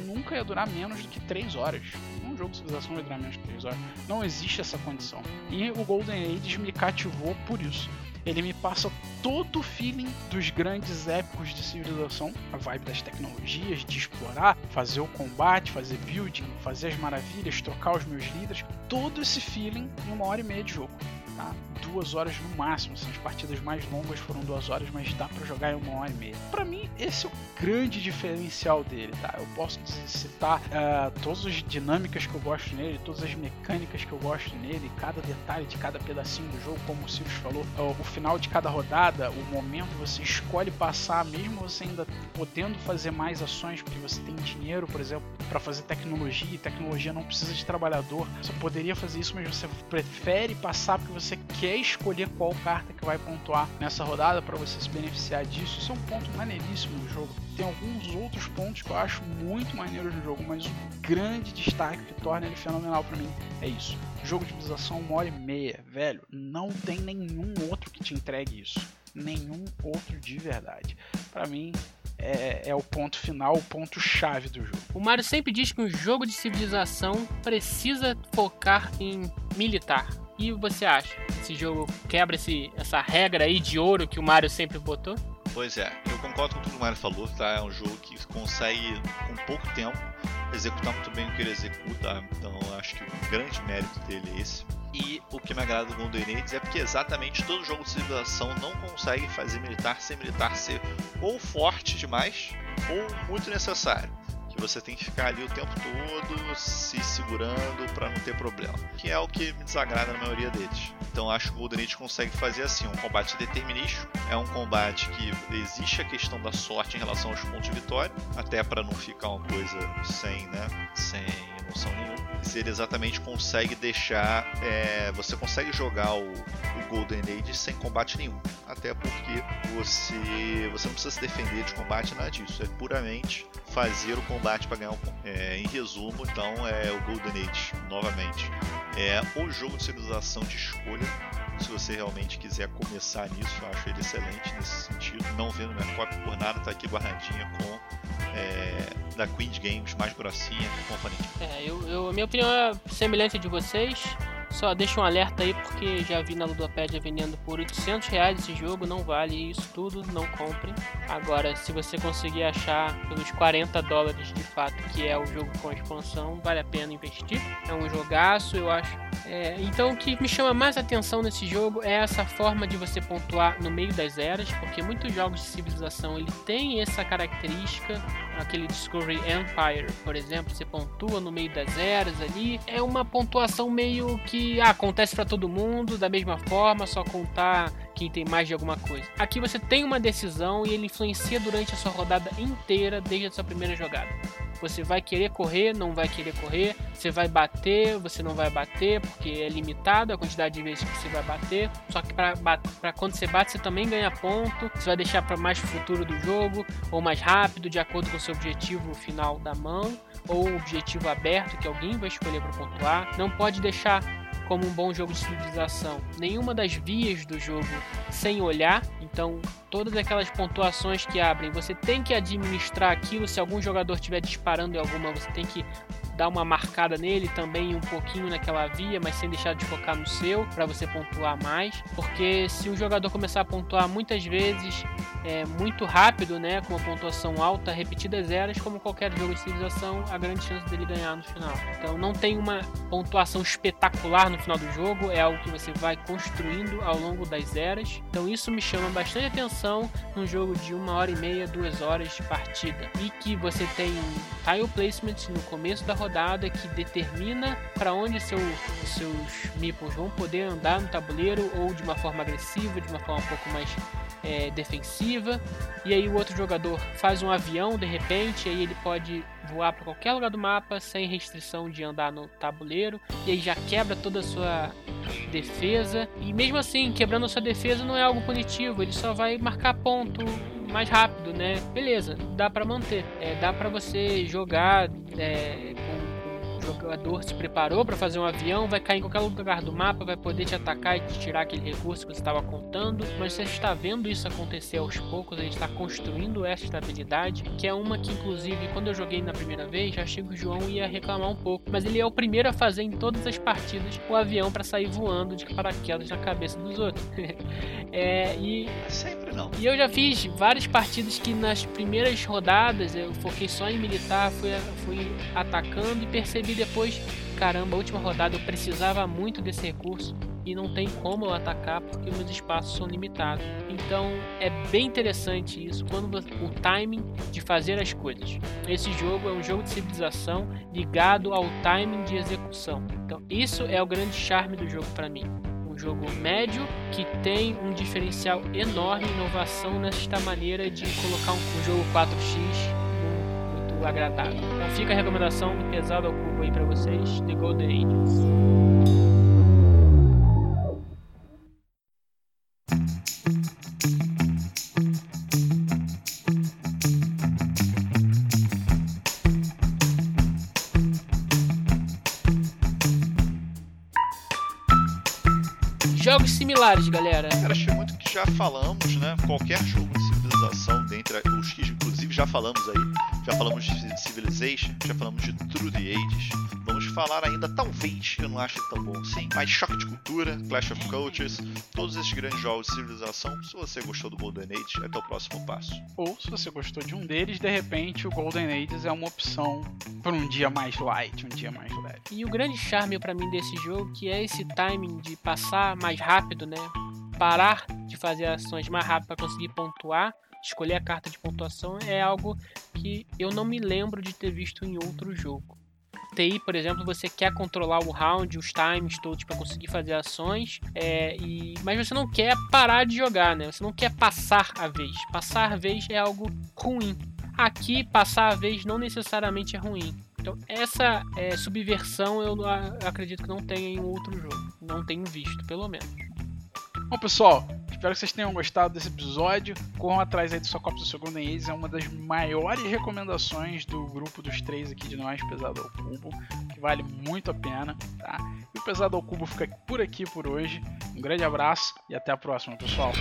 nunca ia durar menos do que 3 horas. Um jogo de civilização vai durar menos que 3 horas. Não existe essa condição. E o Golden Age me cativou por isso. Ele me passa todo o feeling dos grandes épicos de civilização, a vibe das tecnologias, de explorar, fazer o combate, fazer building, fazer as maravilhas, trocar os meus líderes, todo esse feeling em uma hora e meia de jogo. Tá? Duas horas no máximo, assim, as partidas mais longas foram duas horas, mas dá para jogar em uma hora e meia. Para mim, esse é o grande diferencial dele, tá? Eu posso citar uh, todas as dinâmicas que eu gosto nele, todas as mecânicas que eu gosto nele, cada detalhe de cada pedacinho do jogo, como o Sirius falou, uh, o final de cada rodada, o momento você escolhe passar, mesmo você ainda podendo fazer mais ações, porque você tem dinheiro, por exemplo, para fazer tecnologia, e tecnologia não precisa de trabalhador. Você poderia fazer isso, mas você prefere passar porque você quer escolher qual carta que vai pontuar nessa rodada para você se beneficiar disso. Isso é um ponto maneiríssimo do jogo. Tem alguns outros pontos que eu acho muito maneiros no jogo, mas o grande destaque que torna ele fenomenal para mim é isso. Jogo de civilização uma hora e meia, velho. Não tem nenhum outro que te entregue isso. Nenhum outro de verdade. Para mim, é, é, o ponto final, o ponto chave do jogo. O Mario sempre diz que um jogo de civilização precisa focar em militar. E você acha? Esse jogo quebra esse, essa regra aí de ouro que o Mario sempre botou? Pois é, eu concordo com tudo que o Mario falou, tá? É um jogo que consegue, com pouco tempo, executar muito bem o que ele executa. Então acho que o grande mérito dele é esse. E o que me agrada do Golden Age é porque exatamente todo jogo de civilização não consegue fazer militar sem militar ser ou forte demais ou muito necessário que você tem que ficar ali o tempo todo se segurando para não ter problema, que é o que me desagrada na maioria deles. Então acho que o Golden Age consegue fazer assim, um combate determinístico, é um combate que existe a questão da sorte em relação aos pontos de vitória, até para não ficar uma coisa sem, né, sem emoção nenhuma. Ele exatamente consegue deixar, é, você consegue jogar o, o Golden Age sem combate nenhum, até porque você você não precisa se defender de combate nada disso, é puramente fazer o combate para ganhar um é, Em resumo, então, é o Golden Age, novamente. É o jogo de civilização de escolha. Se você realmente quiser começar nisso, eu acho ele excelente nesse sentido. Não vendo minha cópia por nada, tá aqui guardadinha com é, da Queen's Games mais grossinha Company. É, eu, eu, minha opinião é semelhante de vocês. Só deixa um alerta aí porque já vi na Ludopédia vendendo por 800 reais esse jogo, não vale isso tudo, não comprem. Agora, se você conseguir achar pelos 40 dólares de fato que é o jogo com expansão, vale a pena investir. É um jogaço, eu acho. É, então, o que me chama mais atenção nesse jogo é essa forma de você pontuar no meio das eras, porque muitos jogos de civilização ele tem essa característica, aquele Discovery Empire, por exemplo, você pontua no meio das eras ali. É uma pontuação meio que ah, acontece para todo mundo da mesma forma, só contar quem tem mais de alguma coisa. Aqui você tem uma decisão e ele influencia durante a sua rodada inteira, desde a sua primeira jogada. Você vai querer correr, não vai querer correr. Você vai bater, você não vai bater, porque é limitado a quantidade de vezes que você vai bater. Só que para quando você bate, você também ganha ponto. Você vai deixar para mais futuro do jogo, ou mais rápido, de acordo com o seu objetivo final da mão, ou objetivo aberto que alguém vai escolher para pontuar. Não pode deixar como um bom jogo de civilização nenhuma das vias do jogo sem olhar. Então, todas aquelas pontuações que abrem, você tem que administrar aquilo. Se algum jogador estiver disparando em alguma, você tem que dar uma marcada nele também um pouquinho naquela via, mas sem deixar de focar no seu para você pontuar mais, porque se um jogador começar a pontuar muitas vezes é, muito rápido, né, com uma pontuação alta, repetidas eras, como qualquer jogo de civilização, a grande chance dele ganhar no final. Então não tem uma pontuação espetacular no final do jogo, é algo que você vai construindo ao longo das eras. Então isso me chama bastante atenção num jogo de uma hora e meia, duas horas de partida e que você tem tile placement no começo da rodada que determina para onde seu, seus meeples vão poder andar no tabuleiro ou de uma forma agressiva, de uma forma um pouco mais é, defensiva. E aí o outro jogador faz um avião de repente, aí ele pode voar para qualquer lugar do mapa sem restrição de andar no tabuleiro. E aí já quebra toda a sua defesa. E mesmo assim, quebrando a sua defesa não é algo punitivo, ele só vai marcar ponto mais rápido, né? Beleza, dá para manter. É, dá para você jogar é, jogador se preparou para fazer um avião, vai cair em qualquer lugar do mapa, vai poder te atacar e te tirar aquele recurso que você estava contando. Mas você está vendo isso acontecer aos poucos, a gente está construindo essa estabilidade, que é uma que, inclusive, quando eu joguei na primeira vez, achei que o João ia reclamar um pouco. Mas ele é o primeiro a fazer em todas as partidas o avião para sair voando de paraquedas na cabeça dos outros. é, e. Não. E eu já fiz várias partidas que nas primeiras rodadas eu foquei só em militar, fui, fui atacando e percebi depois, caramba, a última rodada eu precisava muito desse recurso e não tem como eu atacar porque meus espaços são limitados. Então é bem interessante isso quando o timing de fazer as coisas. Esse jogo é um jogo de civilização ligado ao timing de execução. Então isso é o grande charme do jogo para mim um jogo médio que tem um diferencial enorme, inovação nesta maneira de colocar um, um jogo 4x muito agradável. Então fica a recomendação pesado ao cubo aí para vocês, The Golden Ages. Galera? Cara, achei muito que já falamos, né? Qualquer jogo de civilização, dentre os que inclusive já falamos aí, já falamos de Civilization, já falamos de True the Ages. Vamos falar ainda, talvez, eu não acho tão bom assim, mas Choque de Cultura, Clash of Cultures, todos esses grandes jogos de civilização. Se você gostou do Golden Age, é o próximo passo. Ou se você gostou de um deles, de repente o Golden Ages é uma opção para um dia mais light, um dia mais leve. E o grande charme para mim desse jogo que é esse timing de passar mais rápido, né? Parar de fazer ações mais rápido para conseguir pontuar, escolher a carta de pontuação é algo que eu não me lembro de ter visto em outro jogo. TI, por exemplo, você quer controlar o round, os times todos para conseguir fazer ações, é, e, mas você não quer parar de jogar, né? Você não quer passar a vez. Passar a vez é algo ruim. Aqui, passar a vez não necessariamente é ruim. Então, essa é, subversão eu acredito que não tem em outro jogo. Não tenho visto, pelo menos. Bom, pessoal, espero que vocês tenham gostado desse episódio. Corram atrás aí do sua cópia do seu Golden Ace. É uma das maiores recomendações do grupo dos três aqui de nós, Pesado ao Cubo, que vale muito a pena, tá? E o Pesado ao Cubo fica por aqui por hoje. Um grande abraço e até a próxima, pessoal.